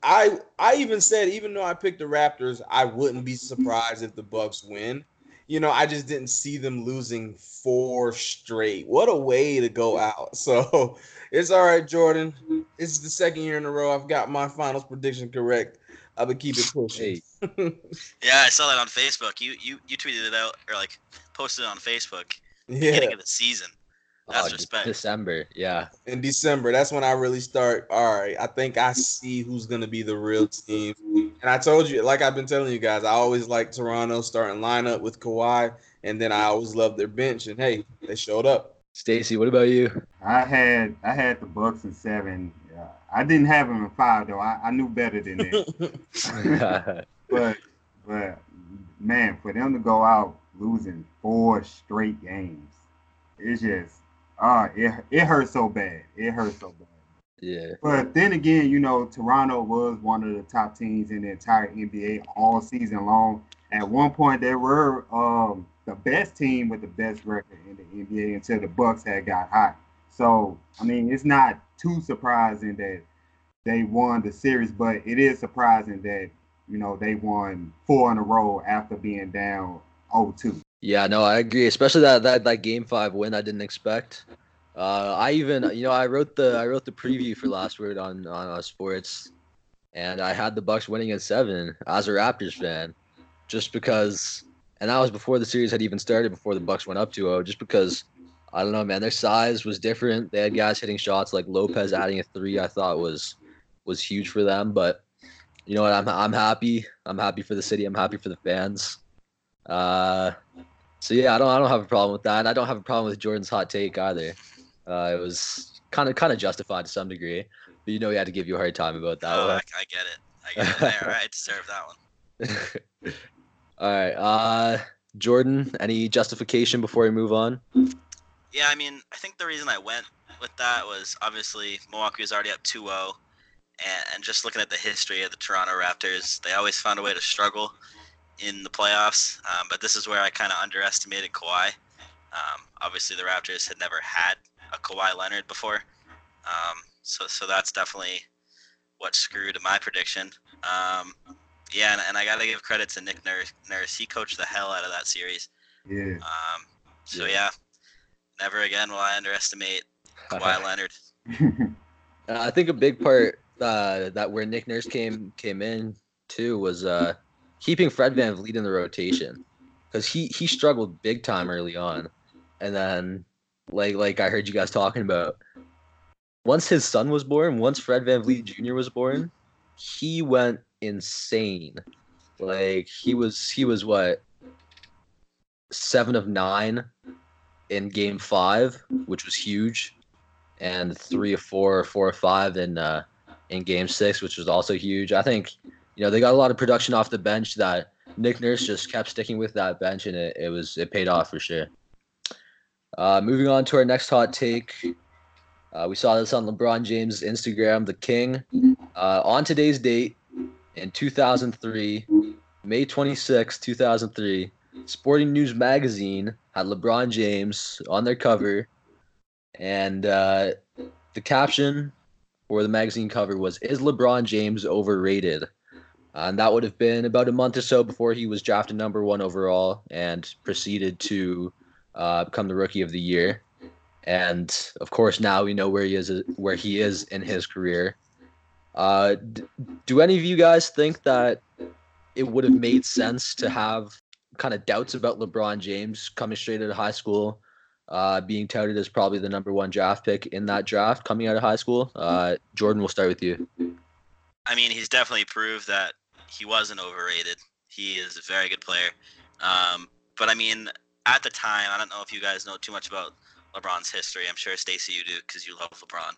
I I even said even though I picked the Raptors, I wouldn't be surprised if the Bucks win. You know, I just didn't see them losing four straight. What a way to go out. So it's all right, Jordan. It's the second year in a row I've got my finals prediction correct. I would keep it pushing. Yeah, I saw that on Facebook. You you you tweeted it out or like posted it on Facebook. yeah. Beginning of the season. That's Oh, respect. December, yeah. in December. That's when I really start. All right, I think I see who's gonna be the real team. And I told you, like I've been telling you guys, I always like Toronto starting lineup with Kawhi, and then I always love their bench. And hey, they showed up. Stacy, what about you? I had I had the Bucks in seven. Uh, I didn't have them in five though. I, I knew better than that. but but man, for them to go out losing four straight games, it's just uh it it hurts so bad. It hurts so bad. yeah. But then again, you know, Toronto was one of the top teams in the entire NBA all season long. At one point, they were um, the best team with the best record in the NBA until the Bucks had got hot. So, I mean, it's not too surprising that they won the series, but it is surprising that you know they won four in a row after being down 0-2. Yeah, no, I agree. Especially that that, that game five win I didn't expect. Uh, I even you know I wrote the I wrote the preview for last word on on uh, sports, and I had the Bucks winning at seven as a Raptors fan, just because. And that was before the series had even started, before the Bucks went up 2-0, just because I don't know, man. Their size was different. They had guys hitting shots like Lopez adding a three. I thought was was huge for them. But you know what? I'm I'm happy. I'm happy for the city. I'm happy for the fans. Uh, so yeah, I don't I don't have a problem with that. And I don't have a problem with Jordan's hot take either. Uh, it was kind of kind of justified to some degree, but you know he had to give you a hard time about that Oh, I, one. I get it. I get it. There, I deserve that one. All right, uh, Jordan, any justification before we move on? Yeah, I mean, I think the reason I went with that was obviously Milwaukee was already up 2 0. And, and just looking at the history of the Toronto Raptors, they always found a way to struggle in the playoffs. Um, but this is where I kind of underestimated Kawhi. Um, obviously, the Raptors had never had a Kawhi Leonard before. Um, so, so that's definitely what screwed my prediction. Um, yeah, and, and I got to give credit to Nick Nurse. Nurse. He coached the hell out of that series. Yeah. Um, so Yeah. yeah, never again will I underestimate Kawhi Leonard. Uh, I think a big part uh, that where Nick Nurse came came in too was uh, keeping Fred VanVleet in the rotation because he he struggled big time early on, and then like like I heard you guys talking about once his son was born, once Fred VanVleet Jr. was born, he went insane. Like he was he was what seven of nine in game five, which was huge and three or four or four or five in uh, in game six, which was also huge. I think you know they got a lot of production off the bench that Nick Nurse just kept sticking with that bench, and it, it was it paid off for sure. Uh, moving on to our next hot take. Uh, we saw this on LeBron James' Instagram, the King. Uh, on today's date, in 2003, May 26, 2003, Sporting News Magazine had LeBron James on their cover and uh, the caption for the magazine cover was "Is LeBron James overrated?" And that would have been about a month or so before he was drafted number one overall and proceeded to uh, become the rookie of the year. And of course, now we know where he is, where he is in his career. Uh, d- do any of you guys think that it would have made sense to have kind of doubts about LeBron James coming straight out of high school? uh, being touted as probably the number one draft pick in that draft coming out of high school. Uh, Jordan, we'll start with you. I mean, he's definitely proved that he wasn't overrated. He is a very good player. Um, but I mean, at the time, I don't know if you guys know too much about LeBron's history. I'm sure Stacy, you do because you love LeBron.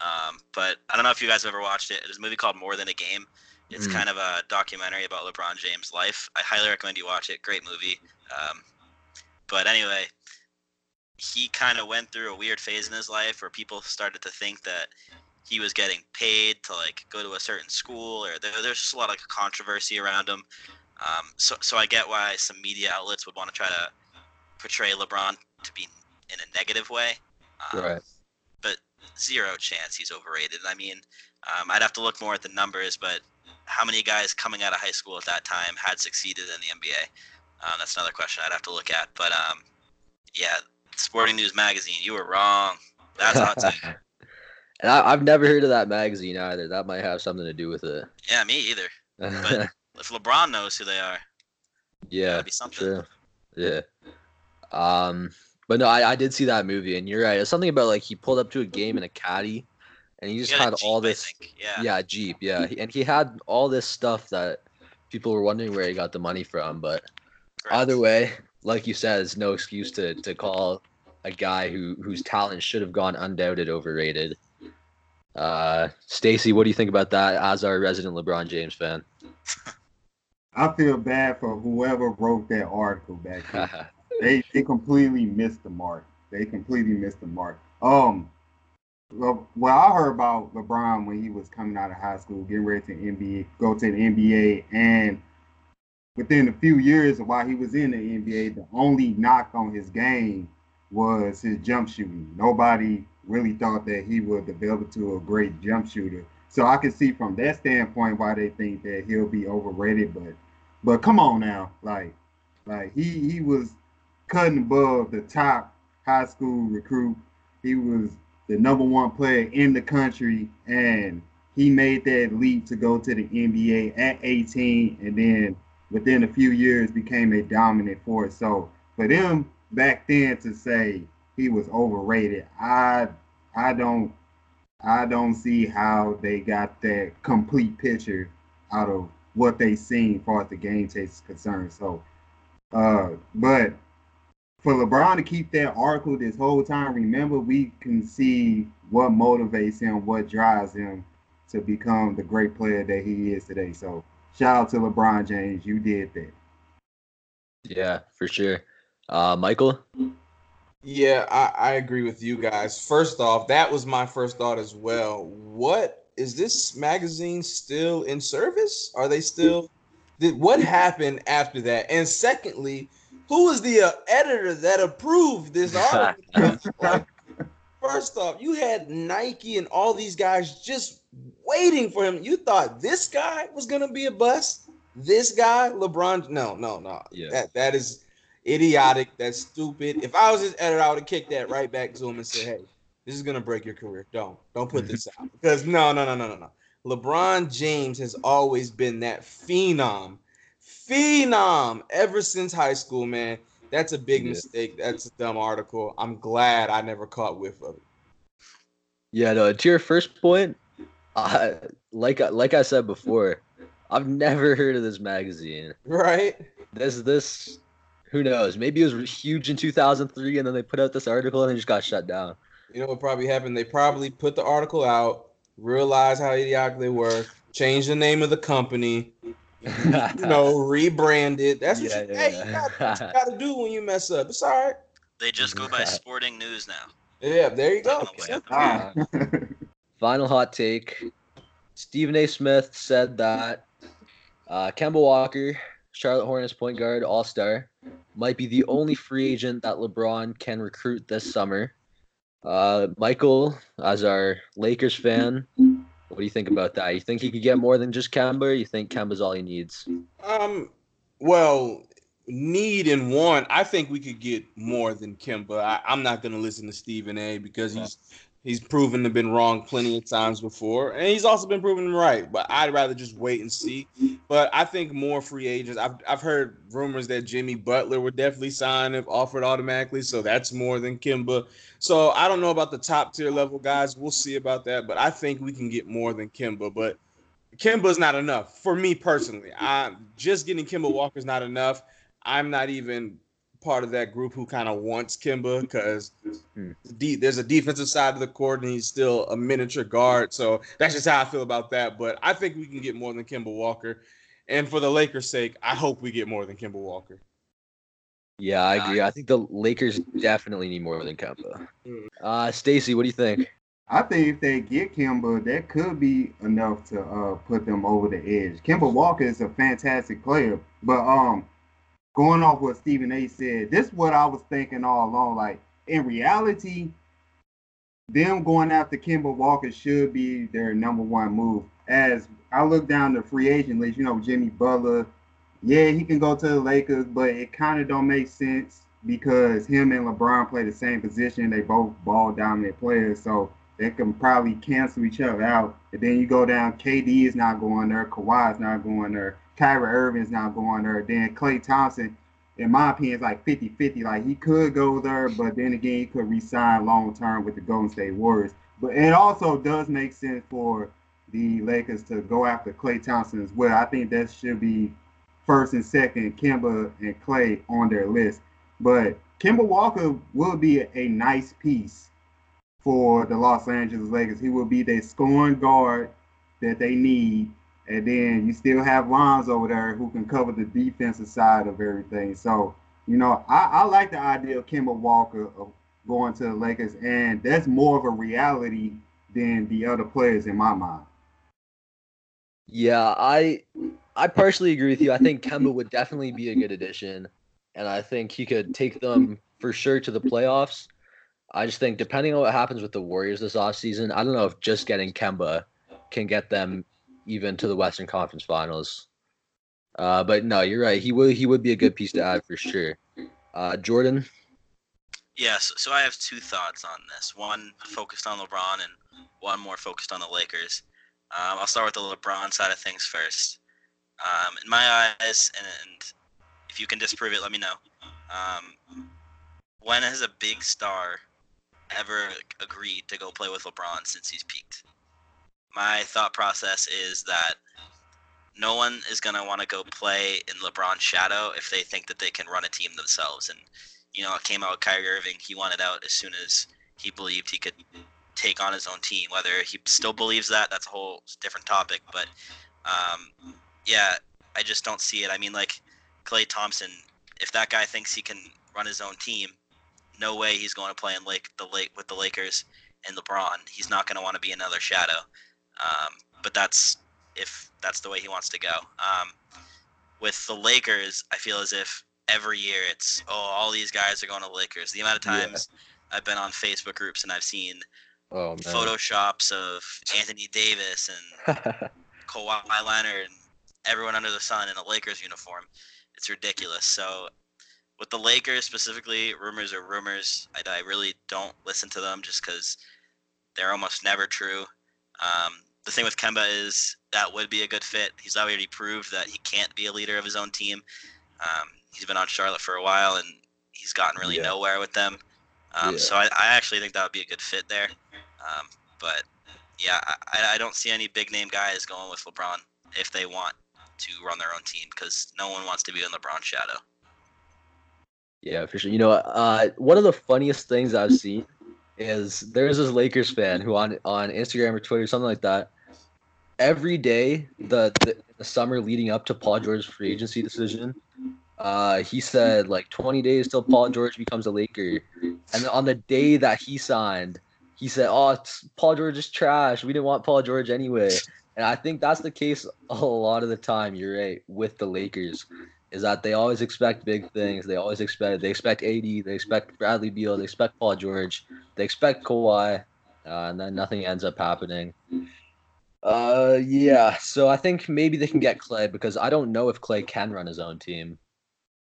Um, but I don't know if you guys have ever watched it. There's a movie called More Than a Game. It's Mm. kind of a documentary about LeBron James' life. I highly recommend you watch it. Great movie. Um, but anyway, he kind of went through a weird phase in his life where people started to think that he was getting paid to like go to a certain school, or there, there's just a lot of controversy around him. Um, so so I get why some media outlets would want to try to portray LeBron to be in a negative way. Um, Right. But zero chance he's overrated. I mean, um, I'd have to look more at the numbers, but how many guys coming out of high school at that time had succeeded in the NBA? Um, that's another question I'd have to look at. But um, yeah, Sporting News Magazine, you were wrong. That's hot take. And I, I've never heard of that magazine either. That might have something to do with it. Yeah, me either. But if LeBron knows who they are, yeah, that'd be something. true. Yeah. Um, but no, I, I did see that movie, and you're right. It's something about like he pulled up to a game in a caddy, and he He just had had all Jeep, I this. Yeah. Yeah, Jeep. Yeah, and he had all this stuff that people were wondering where he got the money from. But correct. either way, like you said, it's no excuse to to call a guy who whose talent should have gone undoubted overrated. Uh, Stacy, what do you think about that as our resident LeBron James fan? I feel bad for whoever wrote that article back then. they they completely missed the mark. They completely missed the mark. Um, well, well, I heard about LeBron when he was coming out of high school, getting ready to NBA, go to the NBA, and within a few years of while he was in the NBA, the only knock on his game was his jump shooting. Nobody really thought that he would develop to a great jump shooter. So I can see from that standpoint why they think that he'll be overrated. But but come on now, like like he he was cutting above the top high school recruit. He was the number one player in the country, and he made that leap to go to the NBA at 18, and then within a few years became a dominant force. So for them back then to say he was overrated, I I don't I don't see how they got that complete picture out of what they seen as far as the game taste is concerned. So uh but for LeBron to keep that article this whole time, remember we can see what motivates him, what drives him to become the great player that he is today. So shout out to LeBron James, you did that. yeah, for sure. Uh, Michael. Yeah, I, I agree with you guys. First off, that was my first thought as well. What is this magazine still in service? Are they still? Did what happened after that? And secondly, who was the uh, editor that approved this article? Like, first off, you had Nike and all these guys just waiting for him. You thought this guy was gonna be a bust? This guy, LeBron? No, no, no. Yeah. That that is idiotic. That's stupid. If I was his editor, I would have kicked that right back to him and said, "Hey, this is gonna break your career. Don't don't put this out because no, no, no, no, no, no. LeBron James has always been that phenom, phenom ever since high school, man. That's a big Yeah. mistake. That's a dumb article. I'm glad I never caught whiff of it. Yeah, no. To your first point, uh, like like I said before, I've never heard of this magazine. Right? This this, who knows? Maybe it was huge in 2003, and then they put out this article and it just got shut down. You know what probably happened? They probably put the article out, realized how idiotic they were, changed the name of the company, you know, rebranded. That's what Yeah, you, yeah, hey, yeah. you got what you gotta do when you mess up. It's all right. They just go by Sporting News now. Yeah, there you go. Ah. Final hot take: Stephen A. Smith said that uh, Kemba Walker, Charlotte Hornets point guard, All Star, might be the only free agent that LeBron can recruit this summer. Uh, Michael, as our Lakers fan, what do you think about that? You think he could get more than just Kemba, you think Kemba's all he needs? Um, well, need and want. I think we could get more than Kemba. I, I'm not gonna listen to Stephen A. because he's he's proven to been wrong plenty of times before, and he's also been proven right. But I'd rather just wait and see. But I think more free agents. I've I've heard rumors that Jimmy Butler would definitely sign if offered automatically, so that's more than Kemba. So I don't know about the top tier level guys. We'll see about that. But I think we can get more than Kemba. But Kemba's not enough for me personally. I just getting Kemba Walker's not enough. I'm not even part of that group who kind of wants Kemba because Hmm. there's a defensive side of the court and he's still a miniature guard. So that's just how I feel about that. But I think we can get more than Kemba Walker. And for the Lakers' sake, I hope we get more than Kemba Walker. Yeah, I agree. I think the Lakers definitely need more than Kemba. Mm. Uh, Stacy, what do you think? I think if they get Kemba, that could be enough to uh, put them over the edge. Kemba Walker is a fantastic player, but um, going off what Stephen A. said, this is what I was thinking all along. Like in reality, them going after Kemba Walker should be their number one move. As I look down the free agent list, you know, Jimmy Butler, yeah, he can go to the Lakers, but it kind of don't make sense because him and LeBron play the same position. They both ball dominant players, so they can probably cancel each other out. And then you go down, KD is not going there, Kawhi is not going there, Kyrie Irving is not going there. Then Klay Thompson, in my opinion, is like 50-50. Like he could go there, but then again, he could resign long term with the Golden State Warriors. But it also does make sense for the Lakers to go after Klay Thompson as well. I think that should be first and second, Kemba and Klay on their list. But Kemba Walker will be a nice piece for the Los Angeles Lakers. He will be their scoring guard that they need. And then you still have Lonzo over there who can cover the defensive side of everything. So, you know, I, I like the idea of Kemba Walker of going to the Lakers, and that's more of a reality than the other players in my mind. Yeah, I I partially agree with you. I think Kemba would definitely be a good addition, and I think he could take them for sure to the playoffs. I just think depending on what happens with the Warriors this offseason, I don't know if just getting Kemba can get them even to the Western Conference Finals. Uh, but no, you're right. He would he would be a good piece to add for sure. Uh, Jordan. Yes, so I have two thoughts on this. One focused on LeBron and one more focused on the Lakers. Um, I'll start with the LeBron side of things first. Um, in my eyes, and, and, if you can disprove it, let me know. Um, when has a big star ever agreed to go play with LeBron since he's peaked? My thought process is that no one is going to want to go play in LeBron's shadow if they think that they can run a team themselves. And, you know, it came out with Kyrie Irving. He wanted out as soon as he believed he could take on his own team. Whether he still believes that, that's a whole different topic. But um, yeah, I just don't see it. I mean, like Klay Thompson, if that guy thinks he can run his own team, no way he's going to play in Lake the Lake with the Lakers and LeBron. He's not going to want to be another shadow. Um, but that's if that's the way he wants to go. Um, with the Lakers, I feel as if every year it's oh all these guys are going to Lakers. The amount of times yeah. I've been on Facebook groups and I've seen oh, photoshops of Anthony Davis and Kawhi Leonard and everyone under the sun in a Lakers uniform. It's ridiculous. So with the Lakers specifically, rumors are rumors. I, I really don't listen to them just because they're almost never true. Um, the thing with Kemba is that would be a good fit. He's already proved that he can't be a leader of his own team. Um, he's been on Charlotte for a while and he's gotten really yeah. nowhere with them. Um, yeah. So I, I, actually think that would be a good fit there. Um, but yeah, I, I don't see any big name guys going with LeBron if they want to run their own team because no one wants to be in LeBron's shadow. Yeah, for sure. You know, uh, one of the funniest things I've seen is there's this Lakers fan who on on Instagram or Twitter, something like that. Every day, the, the, the summer leading up to Paul George's free agency decision, uh, he said like 20 days till Paul George becomes a Laker, and on the day that he signed, he said, "Oh, Paul George is trash. We didn't want Paul George anyway." And I think that's the case a lot of the time. You're right with the Lakers is that they always expect big things. They always expect they expect AD, they expect Bradley Beal, they expect Paul George, they expect Kawhi, uh, and then nothing ends up happening. Uh, yeah. So I think maybe they can get Klay because I don't know if Klay can run his own team.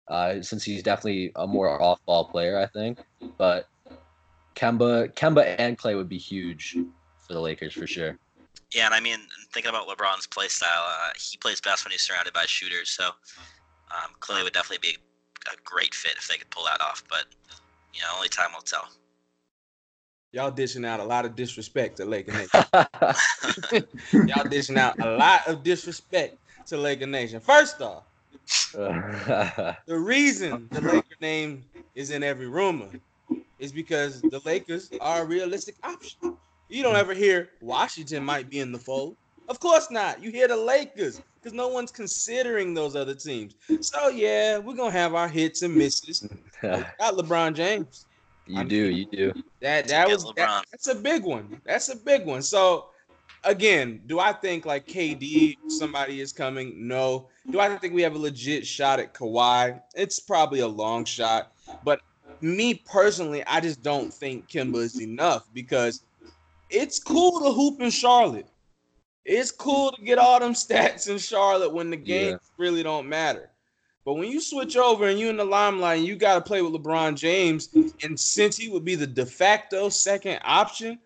Uh, since he's definitely a more off-ball player, I think. But Kemba, Kemba, and Klay would be huge for the Lakers for sure. Yeah, and I mean, thinking about LeBron's play style, uh, he plays best when he's surrounded by shooters. So um, Klay would definitely be a great fit if they could pull that off, but you know, only time will tell. Y'all dishing out a lot of disrespect to Laker Nation. Y'all dishing out a lot of disrespect to Laker Nation. First off, the reason the Laker name is in every rumor is because the Lakers are a realistic option. You don't ever hear Washington might be in the fold. Of course not. You hear the Lakers because no one's considering those other teams. So yeah, we're gonna have our hits and misses. got LeBron James. You I'm- do, you do. That To that was that, that's a big one. That's a big one. So again, do I think like KD somebody is coming? No. Do I think we have a legit shot at Kawhi? It's probably a long shot, but me personally, I just don't think Kemba is enough because it's cool to hoop in Charlotte. It's cool to get all them stats in Charlotte when the games really don't matter. But when you switch over and you in the limelight and you got to play with LeBron James, and since he would be the de facto second option,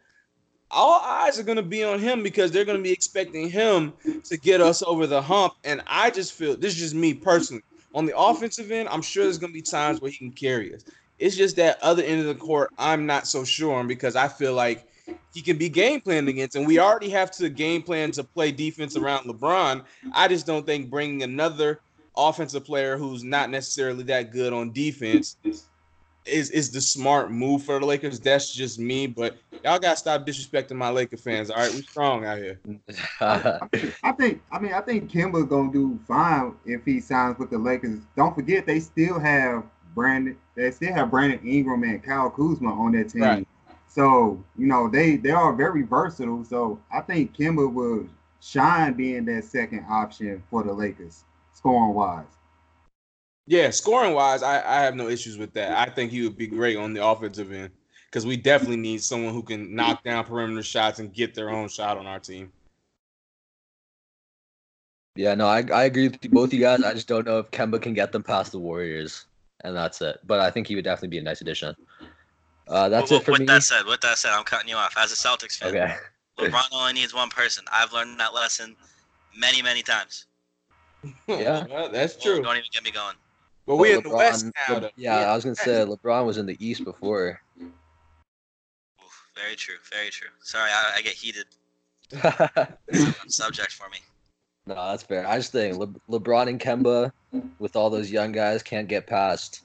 all eyes are going to be on him because they're going to be expecting him to get us over the hump. And I just feel this is just me personally. On the offensive end, I'm sure there's going to be times where he can carry us. It's just that other end of the court, I'm not so sure on because I feel like he can be game planned against, and we already have to game plan to play defense around LeBron. I just don't think bringing another offensive player who's not necessarily that good on defense is is the smart move for the Lakers. That's just me, but y'all gotta stop disrespecting my Laker fans. All right, we strong out here. I think I mean I think Kemba gonna do fine if he signs with the Lakers. Don't forget they still have Brandon they still have Brandon Ingram and Kyle Kuzma on their team. Right. So, you know, they they are very versatile. So I think Kemba will shine being that second option for the Lakers, scoring wise. Yeah, scoring wise, I, I have no issues with that. I think he would be great on the offensive end because we definitely need someone who can knock down perimeter shots and get their own shot on our team. yeah, no, I, I agree with you- both you guys. I just don't know if Kemba can get them past the Warriors, and that's it. But I think he would definitely be a nice addition. Uh, that's Well, it for with me. that said, with that said, I'm cutting you off. As a Celtics fan, Okay. LeBron only needs one person. I've learned that lesson many, many times. Yeah. Well, that's true. Don't even get me going. But we Well, in the West now. Le- though. yeah, I was gonna say LeBron was in the East before. Very true. Very true. Sorry, I, I get heated. Subject for me. No, that's fair. I just think Le- LeBron and Kemba, with all those young guys, can't get past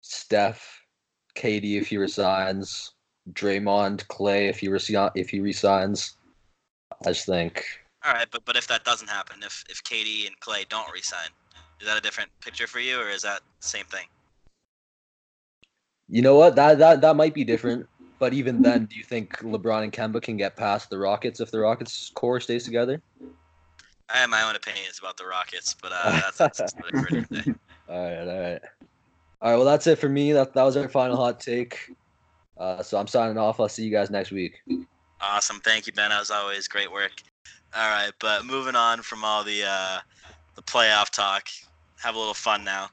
Steph, KD if he resigns, Draymond, Klay if he resi- if he resigns. I just think All right, but but if that doesn't happen, if if KD and Klay don't resign, is that a different picture for you, or is that the same thing? you know what that that that might be different. But even then, do you think LeBron and Kemba can get past the Rockets if the Rockets core stays together? I have my own opinions about the Rockets, but uh, that's, that's another for different day. All right, all right, all right. Well, that's it for me. That that was our final hot take. Uh, so I'm signing off. I'll see you guys next week. Awesome. Thank you, Ben. As always, great work. All right, but moving on from all the uh, the playoff talk, have a little fun now.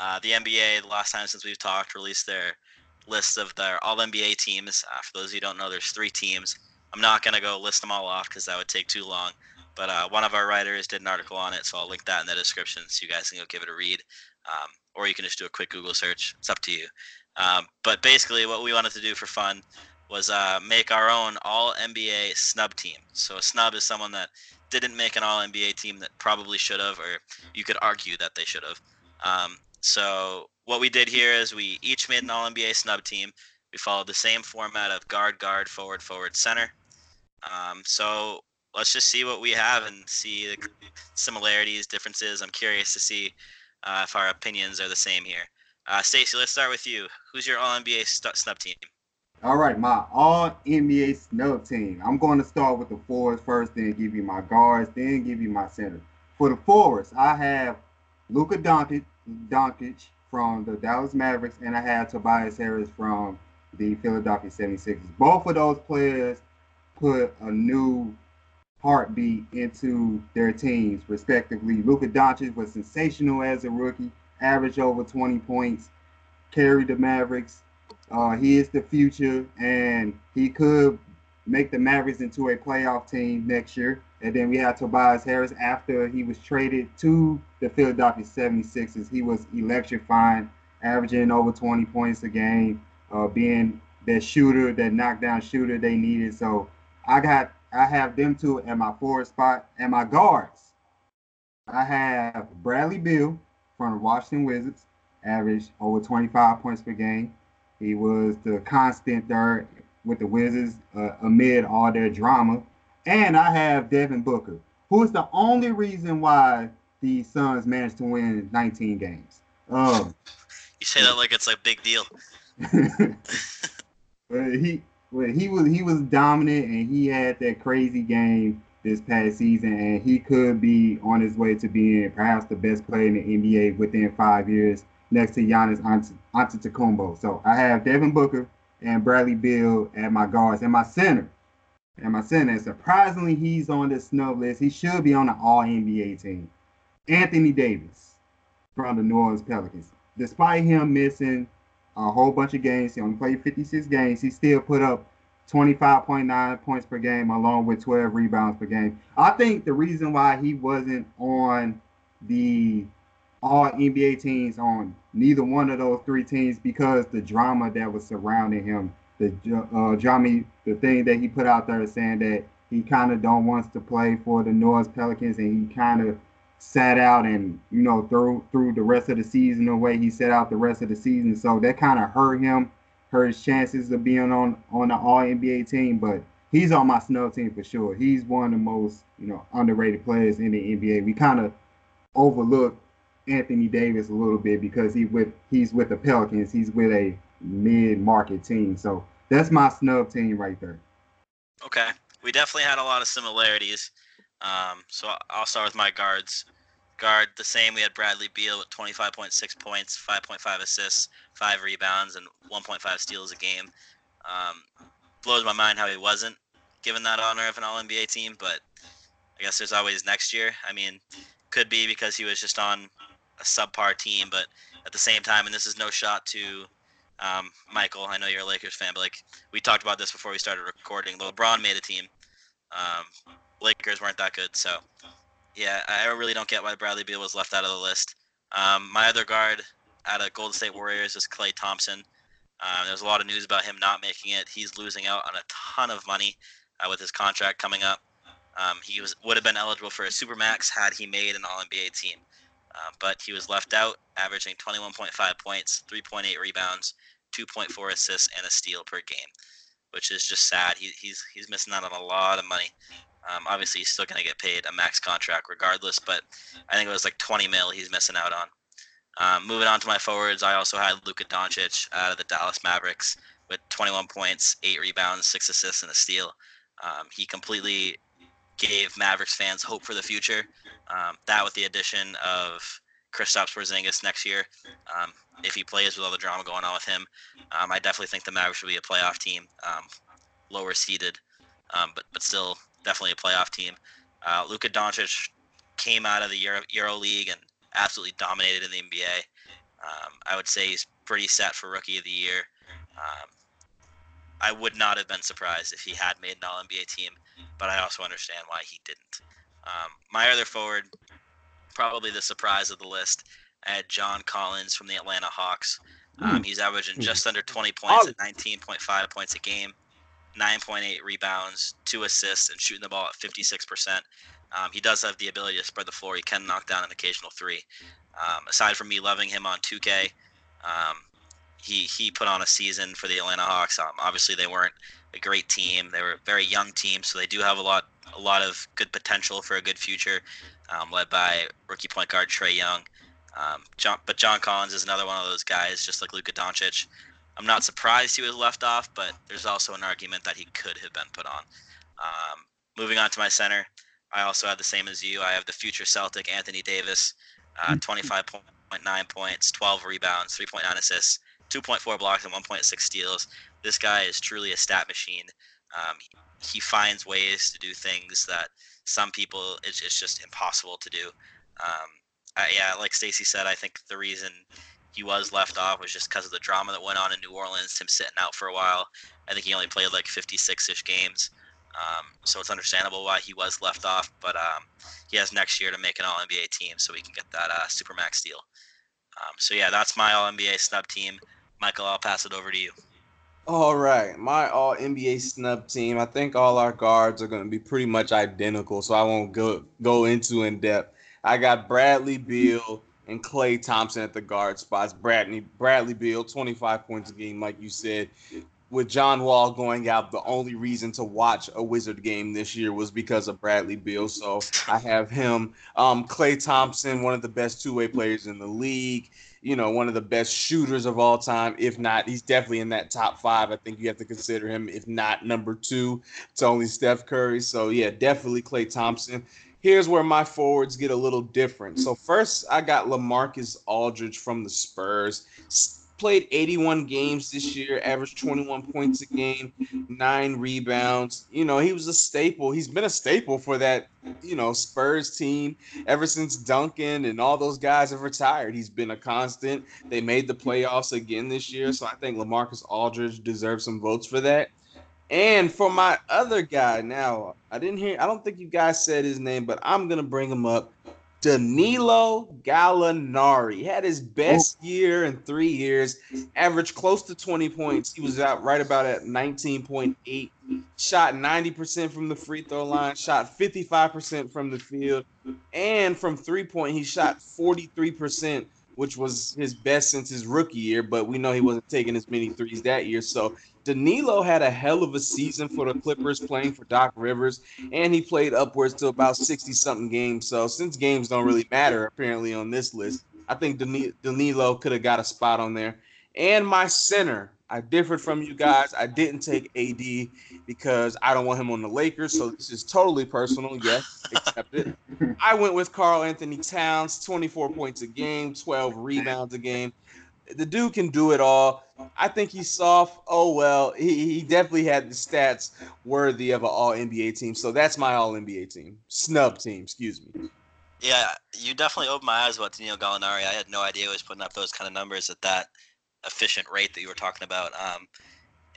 Uh, the NBA, the last time since we've talked, released their list of their All NBA teams. Uh, for those of you who don't know, there's three teams. I'm not gonna go list them all off because that would take too long. But uh, one of our writers did an article on it, so I'll link that in the description so you guys can go give it a read. Um, or you can just do a quick Google search. It's up to you. Um, but basically, what we wanted to do for fun was uh, make our own All NBA snub team. So a snub is someone that didn't make an All NBA team that probably should have, or you could argue that they should have. Um, so what we did here is we each made an All NBA snub team. We followed the same format of guard, guard, forward, forward, center. Um, so let's just see what we have and see the similarities, differences. I'm curious to see uh, if our opinions are the same here. Uh, Stacy, let's start with you. Who's your All NBA stu- snub team? All right, my all NBA snub team. I'm going to start with the forwards first, then give you my guards, then give you my center. For the forwards, I have Luka Doncic, Doncic from the Dallas Mavericks, and I had Tobias Harris from the Philadelphia 76ers. Both of those players put a new heartbeat into their teams, respectively. Luka Doncic was sensational as a rookie, averaged over 20 points, carried the Mavericks. Uh, he is the future, and he could make the Mavericks into a playoff team next year. And then we had Tobias Harris after he was traded to the Philadelphia 76ers. He was electrifying, averaging over 20 points a game, uh, being that shooter, that knockdown shooter they needed. So I got I have them two at my forward spot and my guards. I have Bradley Beal from the Washington Wizards, averaged over 25 points per game. He was the constant there with the Wizards uh, amid all their drama. And I have Devin Booker, who is the only reason why the Suns managed to win 19 games. Um, You say that like it's a big deal. he well, he was he was dominant and he had that crazy game this past season and he could be on his way to being perhaps the best player in the NBA within five years next to Giannis Antetokounmpo. So I have Devin Booker and Bradley Beal at my guards and my center. And saying that? surprisingly, he's on the snub list. He should be on the All NBA team. Anthony Davis from the New Orleans Pelicans. Despite him missing a whole bunch of games, he only played 56 games. He still put up 25.9 points per game along with 12 rebounds per game. I think the reason why he wasn't on the all NBA teams on neither one of those three teams because the drama that was surrounding him, the uh, drama, the thing that he put out there saying that he kind of don't wants to play for the North Pelicans and he kind of sat out and you know through through the rest of the season the way he set out the rest of the season. So that kind of hurt him, hurt his chances of being on on the All NBA team. But he's on my snub team for sure. He's one of the most you know underrated players in the NBA. We kind of overlook Anthony Davis a little bit because he with he's with the Pelicans. He's with a mid-market team. So that's my snub team right there. Okay, we definitely had a lot of similarities. Um, so I'll start with my guards. Guard the same. We had Bradley Beal with 25.6 points, 5.5 assists, five rebounds, and 1.5 steals a game. Um, blows my mind how he wasn't given that honor of an All NBA team, but I guess there's always next year. I mean, could be because he was just on a subpar team, but at the same time, and this is no shot to um, Michael. I know you're a Lakers fan, but like we talked about this before we started recording. LeBron made a team. Um, Lakers weren't that good, so yeah, I really don't get why Bradley Beal was left out of the list. Um, my other guard out of Golden State Warriors is Klay Thompson. Um, there's a lot of news about him not making it. He's losing out on a ton of money uh, with his contract coming up. Um, he was would have been eligible for a supermax had he made an All NBA team. Uh, but he was left out, averaging 21.5 points, 3.8 rebounds, 2.4 assists, and a steal per game, which is just sad. He, he's he's missing out on a lot of money. Um, obviously, he's still going to get paid a max contract regardless, but I think it was like 20 mil he's missing out on. Um, moving on to my forwards, I also had Luka Doncic out of the Dallas Mavericks with 21 points, eight rebounds, six assists, and a steal. Um, he completely gave Mavericks fans hope for the future. Um, that with the addition of Kristaps Porzingis next year, um, if he plays with all the drama going on with him, um, I definitely think the Mavericks will be a playoff team, um, lower seeded, um, but but still definitely a playoff team. Uh, Luka Doncic came out of the Euro, Euro League and absolutely dominated in the NBA. Um, I would say he's pretty set for Rookie of the Year. I would not have been surprised if he had made an All NBA team, but I also understand why he didn't. Um, my other forward, probably the surprise of the list, I had John Collins from the Atlanta Hawks. Um, he's averaging just under 20 points at 19.5 points a game, 9.8 rebounds, two assists, and shooting the ball at 56%. Um, he does have the ability to spread the floor. He can knock down an occasional three. Um, aside from me loving him on 2K, um, he he put on a season for the Atlanta Hawks. Um, obviously, they weren't a great team. They were a very young team, so they do have a lot a lot of good potential for a good future, um, led by rookie point guard Trae Young. Um, John, but John Collins is another one of those guys, just like Luka Doncic. I'm not surprised he was left off, but there's also an argument that he could have been put on. Um, moving on to my center, I also have the same as you. I have the future Celtic Anthony Davis, uh, 25.9 points, 12 rebounds, 3.9 assists, 2.4 blocks, and 1.6 steals. This guy is truly a stat machine. Um, he finds ways to do things that some people it's, it's just impossible to do. Um, yeah, like Stacy said, I think the reason he was left off was just because of the drama that went on in New Orleans, him sitting out for a while. I think he only played like 56-ish games, um, so it's understandable why he was left off. But um, he has next year to make an All NBA team, so we can get that uh, supermax deal. Um, so yeah, that's my All NBA snub team. Michael, I'll pass it over to you. All right, my all NBA snub team. I think all our guards are going to be pretty much identical, so I won't go go into in depth. I got Bradley Beal and Klay Thompson at the guard spots. Bradley Bradley Beal, 25 points a game, like you said. With John Wall going out, the only reason to watch a Wizard game this year was because of Bradley Beal. So I have him. Um, Klay Thompson, one of the best two way players in the league. You know, one of the best shooters of all time. If not, he's definitely in that top five. I think you have to consider him, if not number two, to only Steph Curry. So yeah, definitely Klay Thompson. Here's where my forwards get a little different. So first, I got LaMarcus Aldridge from the Spurs played 81 games this year, averaged 21 points a game, nine rebounds. You know, he was a staple. He's been a staple for that, you know, Spurs team ever since Duncan and all those guys have retired. He's been a constant. They made the playoffs again this year, so I think LaMarcus Aldridge deserves some votes for that. And for my other guy, now I didn't hear. I don't think you guys said his name, but I'm gonna bring him up. Danilo Gallinari had his oh. best oh. year in three years, averaged close to 20 points. He was out right about at 19.8, shot 90% from the free throw line, shot 55% from the field, and from three point, he shot 43%, which was his best since his rookie year. But we know he wasn't taking as many threes that year. So Danilo had a hell of a season for the Clippers playing for Doc Rivers, and he played upwards to about 60 something games. So, since games don't really matter apparently on this list, I think Danilo could have got a spot on there. And my center, I differed from you guys. I didn't take AD because I don't want him on the Lakers. So this is totally personal. Yes, accept it. I went with Karl-Anthony Towns, 24 points a game, 12 rebounds a game the dude can do it all. I think he's soft. Oh well, he, he definitely had the stats worthy of an All NBA team. So that's my All NBA team, snub team. Excuse me. Yeah, you definitely opened my eyes about Danilo Gallinari. I had no idea he was putting up those kind of numbers at that efficient rate that you were talking about. Um,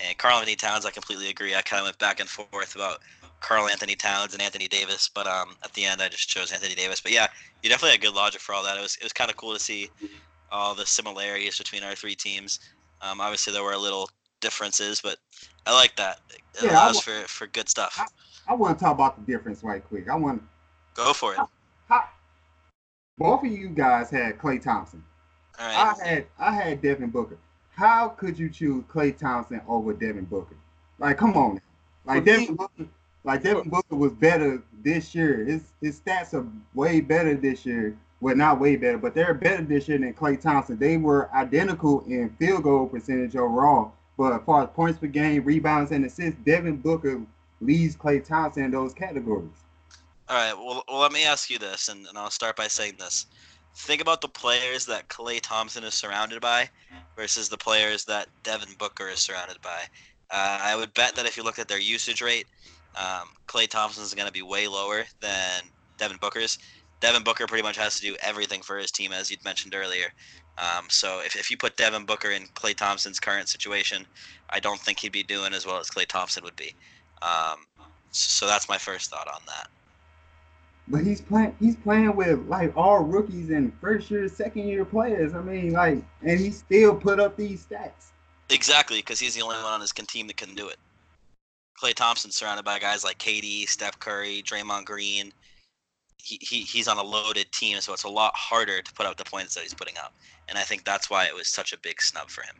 and Karl-Anthony Towns, I completely agree. I kind of went back and forth about Karl-Anthony Towns and Anthony Davis, but um, at the end I just chose Anthony Davis. But yeah, you definitely had good logic for all that. It was it was kind of cool to see all the similarities between our three teams. Um, obviously, there were a little differences, but I like that. It yeah, allows for, for good stuff. I, I, want to talk about the difference right quick. I want go for it. How, how, both of you guys had Klay Thompson. Right. I had I had Devin Booker. How could you choose Klay Thompson over Devin Booker? Like, come on, like Devin Booker, like Devin Booker was better this year. His his stats are way better this year well, not way better, but they're better this year than Klay Thompson. They were identical in field goal percentage overall, but as far as points per game, rebounds, and assists, Devin Booker leads Klay Thompson in those categories. All right. Well, well let me ask you this, and, and I'll start by saying this. Think about the players that Klay Thompson is surrounded by versus the players that Devin Booker is surrounded by. Uh, I would bet that if you looked at their usage rate, um, Klay Thompson is going to be way lower than Devin Booker's. Devin Booker pretty much has to do everything for his team, as you'd mentioned earlier. Um, so if, if you put Devin Booker in Klay Thompson's current situation, I don't think he'd be doing as well as Klay Thompson would be. Um, so that's my first thought on that. But he's playing. He's playing with like all rookies and first year, second year players. I mean, like, and he still put up these stats. Exactly, because he's the only one on his team that can do it. Klay Thompson's surrounded by guys like KD, Steph Curry, Draymond Green, he, he he's on a loaded team, so it's a lot harder to put up the points that he's putting up. And I think that's why it was such a big snub for him.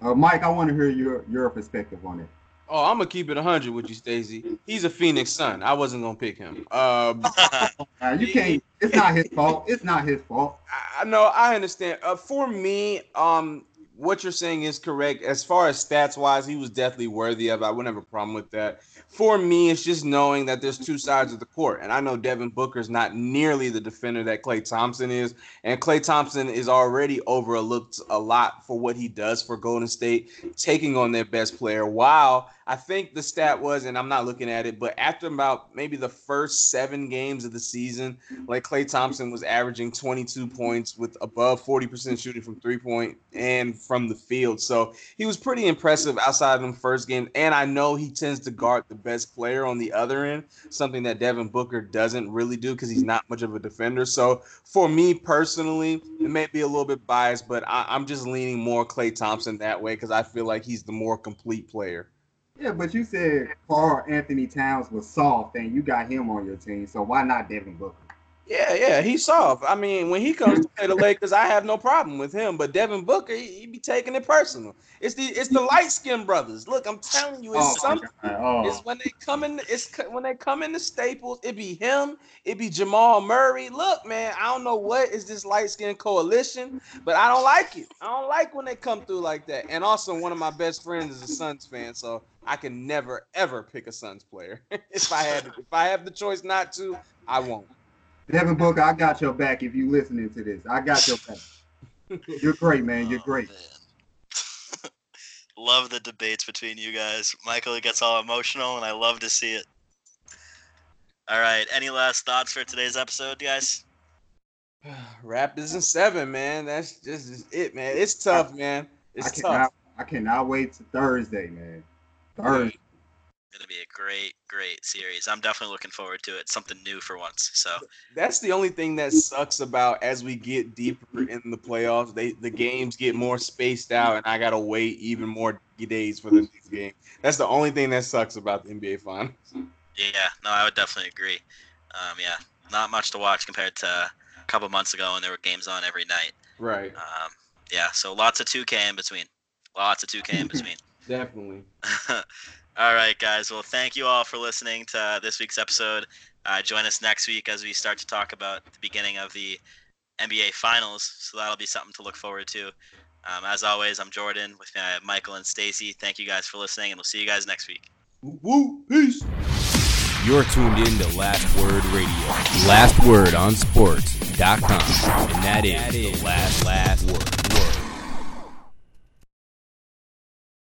Uh, Mike, I want to hear your your perspective on it. Oh, I'm gonna keep it 100 with you, Stacy. He's a Phoenix Sun. I wasn't gonna pick him. Um, you can't. It's not his fault. It's not his fault. I know. I understand. Uh, for me, um, what you're saying is correct. As far as stats wise, he was definitely worthy of. I wouldn't have a problem with that for me, it's just knowing that there's two sides of the court. And I know Devin Booker's not nearly the defender that Klay Thompson is. And Klay Thompson is already overlooked a lot for what he does for Golden State, taking on their best player. While I think the stat was, and I'm not looking at it, but after about maybe the first seven games of the season, like Klay Thompson was averaging 22 points with above 40% shooting from three point and from the field. So he was pretty impressive outside of the first game. And I know he tends to guard the best player on the other end, something that Devin Booker doesn't really do because he's not much of a defender. So for me personally, it may be a little bit biased, but I, am just leaning more Klay Thompson that way because I feel like he's the more complete player. Yeah, but you said Karl-Anthony Towns was soft, and you got him on your team, so why not Devin Booker? Yeah, yeah, he's soft. I mean, when he comes to play the Lakers, I have no problem with him. But Devin Booker, he, he be taking it personal. It's the it's the light skinned brothers. Look, I'm telling you, it's Oh, something. Oh. It's when they come in. It's when they come into Staples. It be him. It be Jamal Murray. Look, man, I don't know what is this light skin coalition, but I don't like it. I don't like when they come through like that. And also, one of my best friends is a Suns fan, so I can never ever pick a Suns player. if I had, if I have the choice not to, I won't. Devin Booker, I got your back if you listening to this. I got your back. You're great, man. You're Oh, great. man. love the debates between you guys. Michael gets all emotional, and I love to see it. All right. Any last thoughts for today's episode, guys? Raptors and seven, man. That's just it, man. It's tough, man. I It's cannot, tough. I cannot wait to Thursday, man. Thursday. Going to be a great, great series. I'm definitely looking forward to it. Something new for once. So, That's the only thing that sucks about as we get deeper in the playoffs. They the games get more spaced out, and I gotta wait even more days for the next game. That's the only thing that sucks about the NBA Finals. yeah, no, I would definitely agree. Um, yeah, not much to watch compared to a couple months ago when there were games on every night. Right. Um, yeah, so lots of 2K in between. Lots of 2K in between. Definitely. all right, guys. Well, thank you all for listening to this week's episode. Uh, join us next week as we start to talk about the beginning of the NBA Finals. So that'll be something to look forward to. Um, as always, I'm Jordan. With me, I have Michael and Stacy. Thank you guys for listening, and we'll see you guys next week. Woo, peace. You're tuned in to Last Word Radio. Last Word on Sports.com. And that is the last, last word.